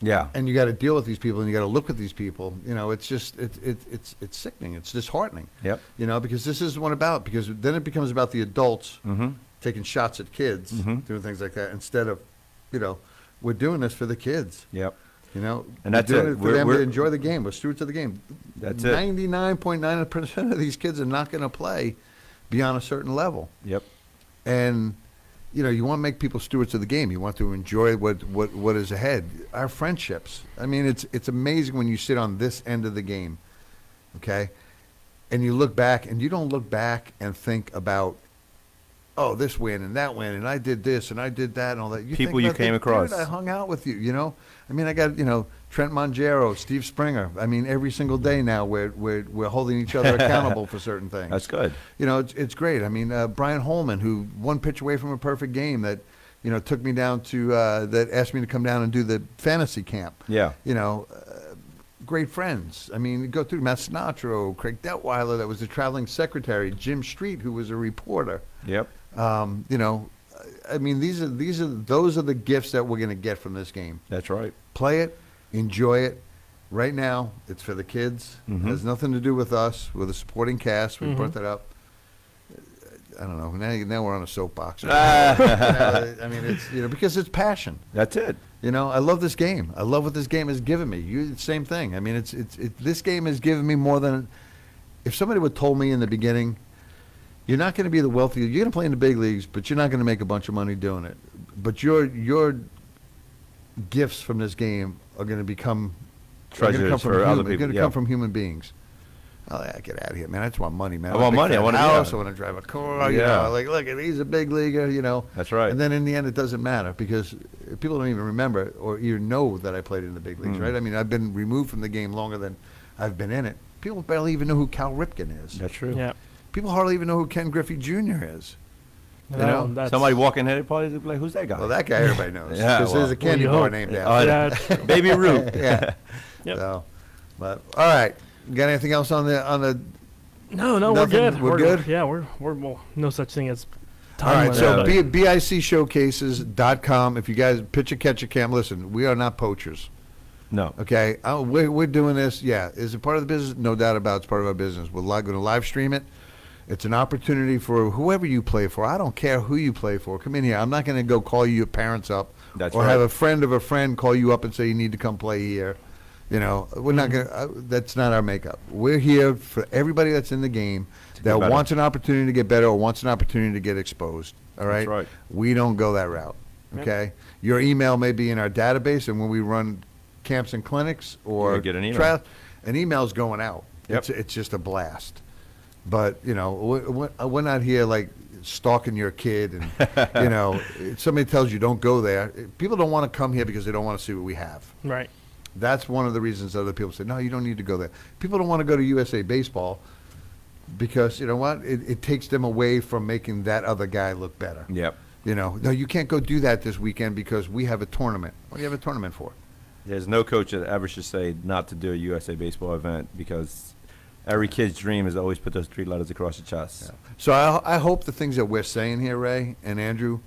yeah and you got to deal with these people, and you got to look at these people, you know, it's just it, it, it's it's sickening, it's disheartening, yep you know, because this is what about because then it becomes about the adults mm-hmm taking shots at kids, Mhm. doing things like that, instead of, you know, we're doing this for the kids. yep You know, And that's We're doing it. it for We're- them to we're- enjoy the game. We're stewards of the game. That's it. Ninety-nine point nine percent of these kids are not going to play beyond a certain level, Yep. and you know you want to make people stewards of the game. You want to enjoy what what what is ahead. Our friendships. I mean, it's it's amazing when you sit on this end of the game, okay, and you look back, and you don't look back and think about. Oh, this win and that win, and I did this and I did that and all that. You People think you came across. I hung out with you. You know, I mean, I got you know Trent Mongero, Steve Springer. I mean, every single day now we're we're we're holding each other accountable for certain things. That's good. You know, it's it's great. I mean, uh, Brian Holman, who one pitch away from a perfect game, that you know took me down to uh, that asked me to come down and do the fantasy camp. Yeah. You know, uh, great friends. I mean, go through Matt Sinatra, Craig Detweiler, that was the traveling secretary, Jim Street, who was a reporter. Yep. Um, you know, I mean, these are these are those are the gifts that we're going to get from this game. That's right. Play it, enjoy it. Right now, it's for the kids. Mhm. It has nothing to do with us. We're the supporting cast. We Mhm. brought that up. I don't know. Now, now we're on a soapbox. You know, I mean, it's you know because it's passion. That's it. You know, I love this game. I love what this game has given me. You, same thing. I mean, it's it's it, this game has given me more than. If somebody would told me in the beginning, you're not going to be the wealthy. You're going to play in the big leagues, but you're not going to make a bunch of money doing it. But your your gifts from this game are going to become are gonna Treasures come from for human, other They're people, going to yeah. come from human beings. Oh, yeah, get out of here, man! I just want money, man. I want money. I fat wanna- house. yeah. I want to drive a car. You Yeah. know, like look, he's a big leaguer. You know, That's right. and then in the end, it doesn't matter because people don't even remember or even know that I played in the big leagues, Mm. right? I mean, I've been removed from the game longer than I've been in it. People barely even know who Cal Ripken is. That's true. Yeah. People hardly even know who Ken Griffey Jr. is. You No, know, that's- Somebody walking in, probably be like, "Who's that guy?" Well, that guy everybody knows Yeah, because well- there's a candy Well, bar hope. named Oh, after. Yeah. Baby Ruth. yeah. Yep. So, but all right, you got anything else on the on the? No, no, Nothing? we're good. We're good? Yeah, we're we're well, no such thing as time. All right, limit, so but- B, BICshowcases.com. If you guys pitch a catch a cam, listen, we are not poachers. No. Okay, uh, we're, we're doing this. Yeah, is it part of the business? No doubt about it, it's part of our business. We're li- going to live stream it. It's an opportunity for whoever you play for. I don't care who you play for. Come in here. I'm not going to go call your parents up That's or have a friend of a friend call you up and say you need to come play here. You know, we're not going. uh, That's not our makeup. We're here for everybody that's in the game that better. wants an opportunity to get better or wants an opportunity to get exposed. All right. That's right. We don't go that route. Yep. Okay. Your email may be in our database, and when we run camps and clinics or get an email. trials, an email's going out. Yep. It's it's just a blast. But you know, we're, we're- we're not here like stalking your kid, and you know, somebody tells you don't go there. Eh, people don't want to come here because they don't want to see what we have. right. That's one of the reasons other people say, no, you don't need to go there. People don't want to go to USA Baseball because, you know what, it, it takes them away from making that other guy look better. Yep. You know, no, you can't go do that this weekend because we have a tournament. What do you have a tournament for? There's no coach that ever should say not to do a USA baseball event because every kid's dream is to always put those three letters across your chest. So I, I hope the things that we're saying here, Ray and Andrew,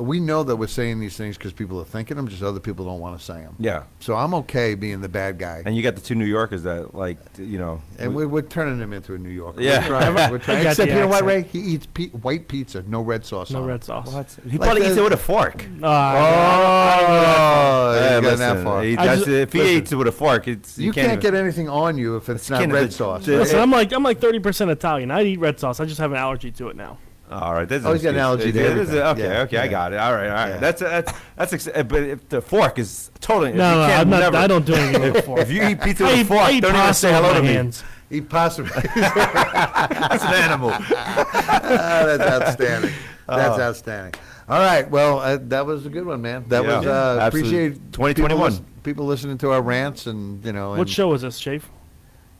we know that we're saying these things because people are thinking them, just other people don't want to say them. Yeah. So I'm okay being the bad guy. And you got the two New Yorkers that like, you know. And we're, we're turning him into a New Yorker. Yeah. We're trying. We're trying. Except the you know what. Ray? He eats pe- white pizza, no red sauce No on red sauce. what? He Like probably eats it with a fork. Ah, Oh, Yeah, you got that listen, far. he- just- if he listen. eats it with a fork, it's You can't even- get anything on you if it's not red the- sauce. the- right? Listen, I'm like I'm like 30% Italian. I eat red sauce. I just have an allergy to it now. All right, that's Oh, he's got an allergy to It is- everything. Okay, Yeah, okay, I got it. All right, all right. Yeah. That's that's that's. Ex- uh, but if the fork is totally. No, you no, can't I'm not. never- I don't do anything with fork. If you eat pizza with a fork, I don't even pasta say hello my to me. hands. He possibly. That's an animal. Ah, that's outstanding. That's Oh. outstanding. All right. Well, uh, that was a good one, man. That Yeah. was uh, Yeah, absolutely. appreciate 2021. People, people listening to our rants and you know. What and show was this, Shafe?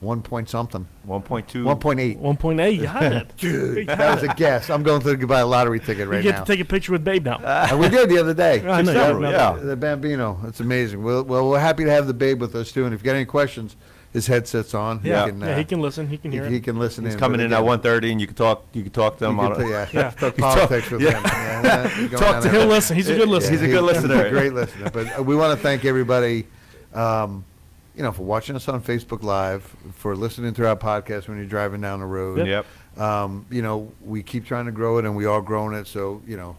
One point something. One point two. One point eight. 1.8. You had it. Dude, that was a guess. I'm going to buy a lottery ticket right now. you get now. to take a picture with Babe now. And we did the other day. I know, several, yeah. yeah. The Bambino. It's amazing. Well, well, we're happy to have the babe with us too. And if you got any questions, his headset's on. Yeah. He can, uh, yeah, he can listen. He can hear he it. can listen He's in. coming in at again, one thirty, and you can talk. You can talk to him. can on t- yeah, Yeah. talk You talk- politics with yeah. him. Yeah, yeah, you're going Talk to that He'll listen. He's a good listener. He's a good he- listener. a great listener. But uh, we want to thank everybody, um, you know, for watching us on Facebook Live, for listening to our podcast when you're driving down the road. Yep. Um, you know, we keep trying to grow it, and we are growing it. So, you know,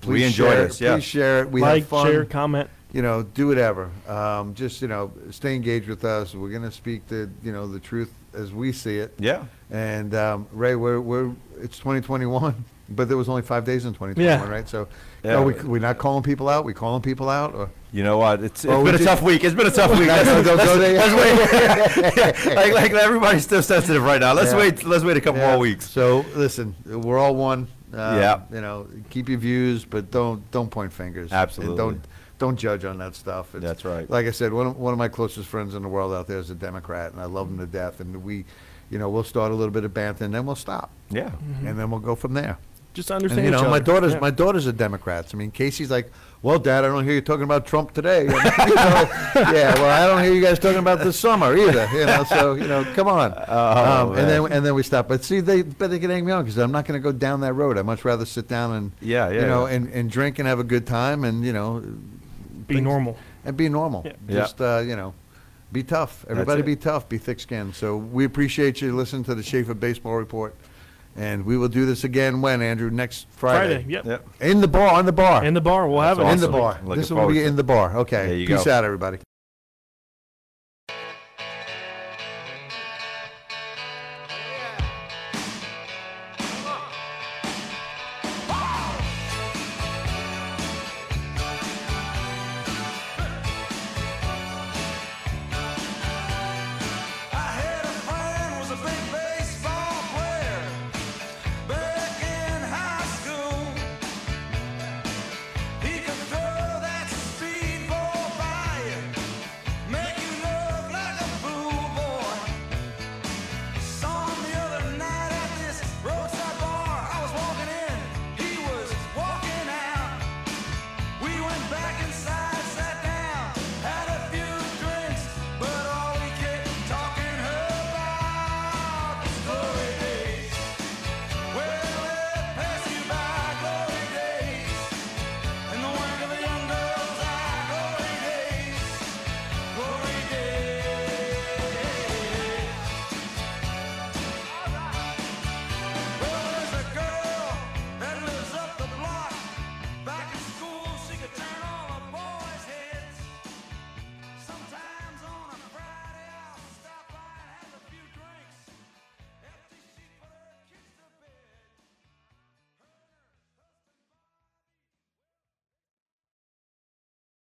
please We enjoy share this, It. yeah. Please share it. We like, have fun. share, comment. you know, do whatever. Um, just you know, stay engaged with us. We're gonna speak the you know the truth as we see it. Yeah. And um, Ray, we're we're it's 2021, but there was only five days in 2021, Yeah. right? So, Yeah. no, we we're not calling people out. We calling people out, or You know what? It's, it's Well, we been a just- tough week. It's been a tough week. Let's, don't go let's- there. let's wait. like, like everybody's still sensitive right now. Let's Yeah. wait. Let's wait a couple Yeah. more weeks. So listen, we're all one. Um, Yeah. You know, keep your views, but don't don't point fingers. And Absolutely. don't don't judge on that stuff. It's- That's right. Like I said, one of, one of my closest friends in the world out there is a Democrat, and I love him to death. And we, you know, we'll start a little bit of banter, and then we'll stop, Yeah. and then we'll go from there. Just And understand you each know, my other. daughters, Yeah. my daughters are Democrats. I mean, Casey's like, "Well, Dad, I don't hear you talking about Trump today." You know, yeah, well, I don't hear you guys talking about this summer either. You know, so you know, come on. Oh, um, and then and then we stop. But see, they but they get angry on because I'm not going to go down that road. I'd much rather sit down and Yeah, yeah, you know, yeah. and, and drink and have a good time and you know, Be things- normal. and be normal. Yeah. Yeah. Just uh, you know, be tough. Everybody be tough. Be thick-skinned. So we appreciate you listening to the Schaefer Baseball Report, and we will do this again when Andrew next Friday. Friday. Yep. Yep. In the bar, on the bar. In the bar, we'll have That's it. In the awesome. bar. Looking This will forward be to it. in the bar. Okay. There you Peace go. out, everybody.